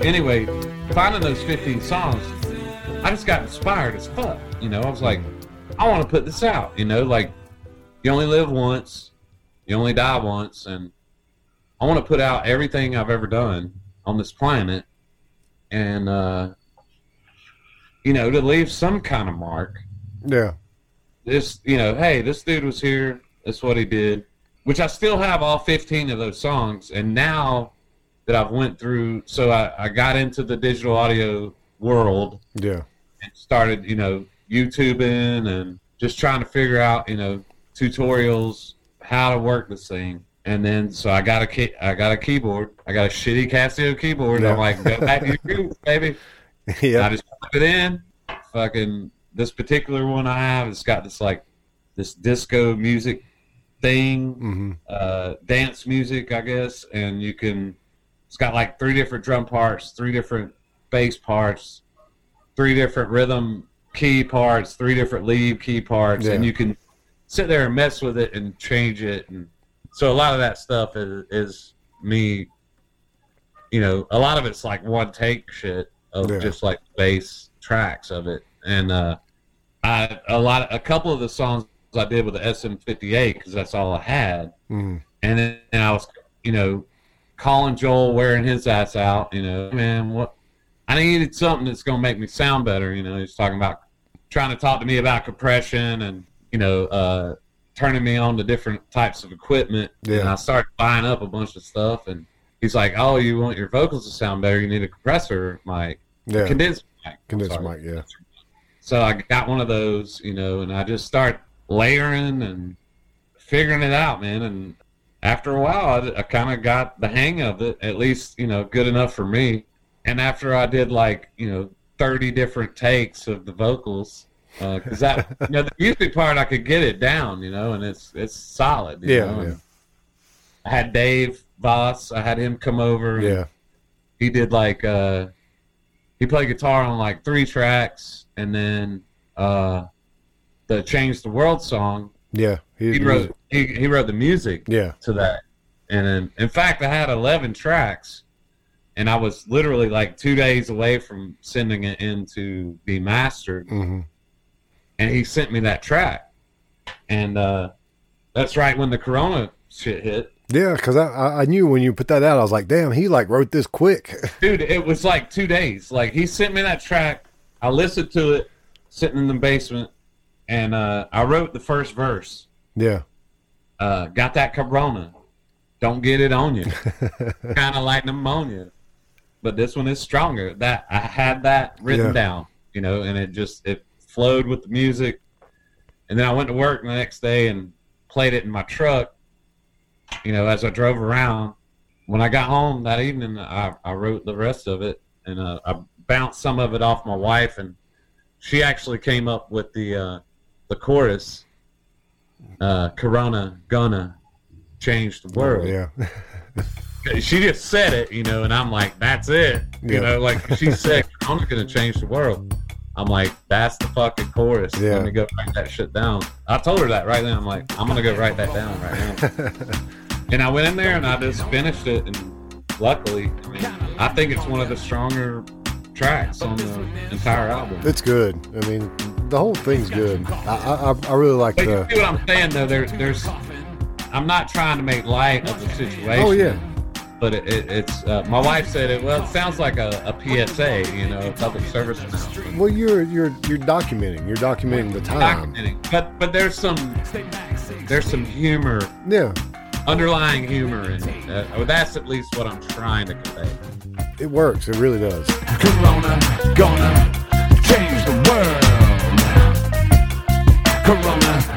anyway, finding those 15 songs, I just got inspired as fuck. You know, I was like, I want to put this out. You know, like you only live once, you only die once, and I want to put out everything I've ever done on this planet, and uh, you know, to leave some kind of mark. Yeah. This, you know, hey, this dude was here. That's what he did. Which I still have all 15 of those songs, and now that I've went through, so I, I got into the digital audio world Yeah. and started, you know, YouTubing and just trying to figure out, you know, tutorials how to work this thing. And then so I got a key, I got a keyboard. I got a shitty Casio keyboard. Yeah. I'm like, go back to your (laughs) roots, baby. Yeah. I just plug it in. Fucking this particular one I have, it's got this like this disco music thing, hmm uh, dance music, I guess, and you can. It's got like three different drum parts, three different bass parts, three different rhythm key parts, three different lead key parts, and you can sit there and mess with it and change it. And so a lot of that stuff is, is me. You know, a lot of it's like one take shit of Yeah. just like bass tracks of it, and uh, I a lot a couple of the songs I did with the SM58 because that's all I had, hmm and then and I was you know calling Joel wearing his ass out, you know, man, what I needed something that's gonna make me sound better, you know. He's talking about trying to talk to me about compression and you know uh, turning me on to different types of equipment. Yeah. And I started buying up a bunch of stuff, and he's like, "Oh, you want your vocals to sound better? You need a compressor mic, Yeah. condenser mic, Condenser mic. Yeah. So I got one of those, you know, and I just start layering and figuring it out, man. And after a while, I, I kind of got the hang of it, at least, you know, good enough for me. And after I did like, you know, 30 different takes of the vocals, because that, (laughs) you know, the music part, I could get it down, you know, and it's it's solid. You Yeah, know? yeah. I had Dave Voss, I had him come over. Yeah. he did like uh he played guitar on like three tracks and then uh the change the world song Yeah. he wrote he, he wrote the music Yeah. to that and then in fact i had 11 tracks and i was literally like two days away from sending it in to be mastered hmm and he sent me that track and uh that's right when the corona shit hit Yeah. Because I I knew when you put that out, I was like, damn, he like wrote this quick. (laughs) dude it was like two days like he sent me that track i listened to it sitting in the basement and uh, i wrote the first verse. Yeah. uh, got that corona. Don't get it on you. (laughs) Kind of like pneumonia. But this one is stronger. That i had that written Yeah. down you know and it just it flowed with the music. And then i went to work the next day and played it in my truck you know as i drove around. When i got home that evening i, I wrote the rest of it and uh, i bounced some of it off my wife and she actually came up with the uh, the chorus uh, corona gonna change the world Yeah. (laughs) she just said it, you know, and I'm like, that's it. You Yeah. know, like she (laughs) said, I'm gonna change the world. I'm like, that's the fucking chorus. Yeah. Let me go write that shit down. I told her that right then. I'm like, I'm gonna go write that down right now. (laughs) and I went in there and I just finished it, and luckily, I mean, I think it's one of the stronger tracks on the entire album. It's good. I mean, the whole thing's good. I I, I really like But you the. see what I'm saying though? There, there's, I'm not trying to make light of the situation. Oh yeah. but it, it, it's uh, my wife said it. Well, it sounds like a, a PSA, you know, a public service announcement. Well, you're you're you're documenting. You're documenting the time. Documenting, but but there's some there's some humor, Yeah. Underlying humor in it. Uh, well, that's at least what I'm trying to convey. It works. It really does. Corona gonna change the world. Corona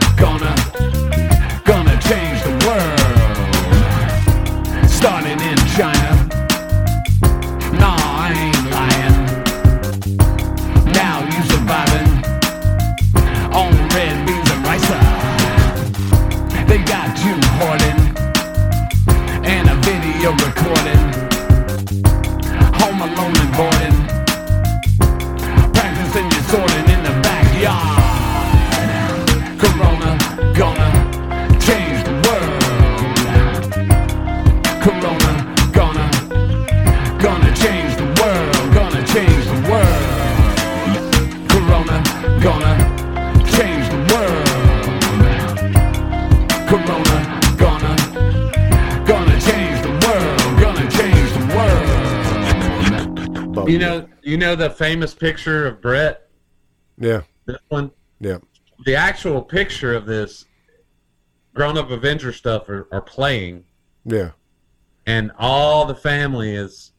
the famous picture of Brett. Yeah, This one, yeah, the actual picture of this grown-up Avenger stuff are, are playing, yeah. and all the family is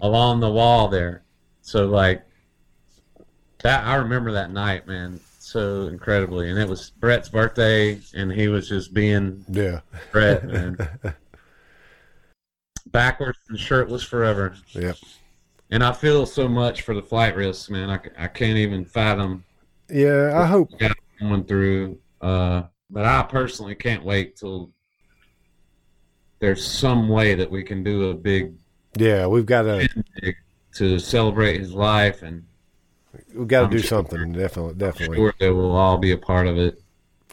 along the wall there. So like that, I remember that night, man, so incredibly. And it was Brett's birthday, and he was just being Yeah, Brett, man. (laughs) Backwards and shirtless forever. Yep. And I feel so much for the flight risks, man. I, I can't even fathom yeah. I hope. going through. Uh, but I personally can't wait till there's some way that we can do a big, Yeah, we've got to to celebrate his life, and we've got to I'm do sure. something. Definitely, definitely. sure that we'll all be a part of it.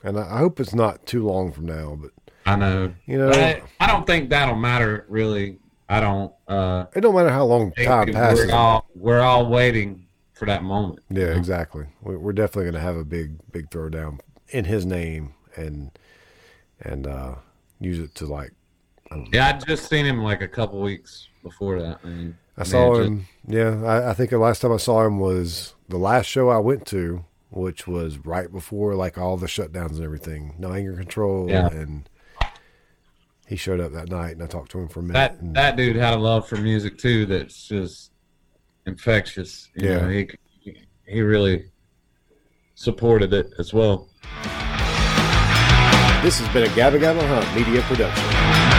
And I hope it's not too long from now. But I know. you know, I, I don't think that'll matter really. I don't. Uh, it don't matter how long time passes. we're all we're all waiting for that moment. Yeah, exactly. We- We're definitely going to have a big, big throwdown in his name and and uh use it to like. I, don't know. Yeah, I just seen him like a couple weeks before that. I, mean, I saw man, him. Yeah, I, I think the last time I saw him was the last show I went to, which was right before like all the shutdowns and everything. No anger control, Yeah. and he showed up that night, and I talked to him for a minute. That and- that dude had a love for music too. That's just infectious. You Yeah. know, he he really supported it as well. This has been a Gabba Gabba Hunt media production.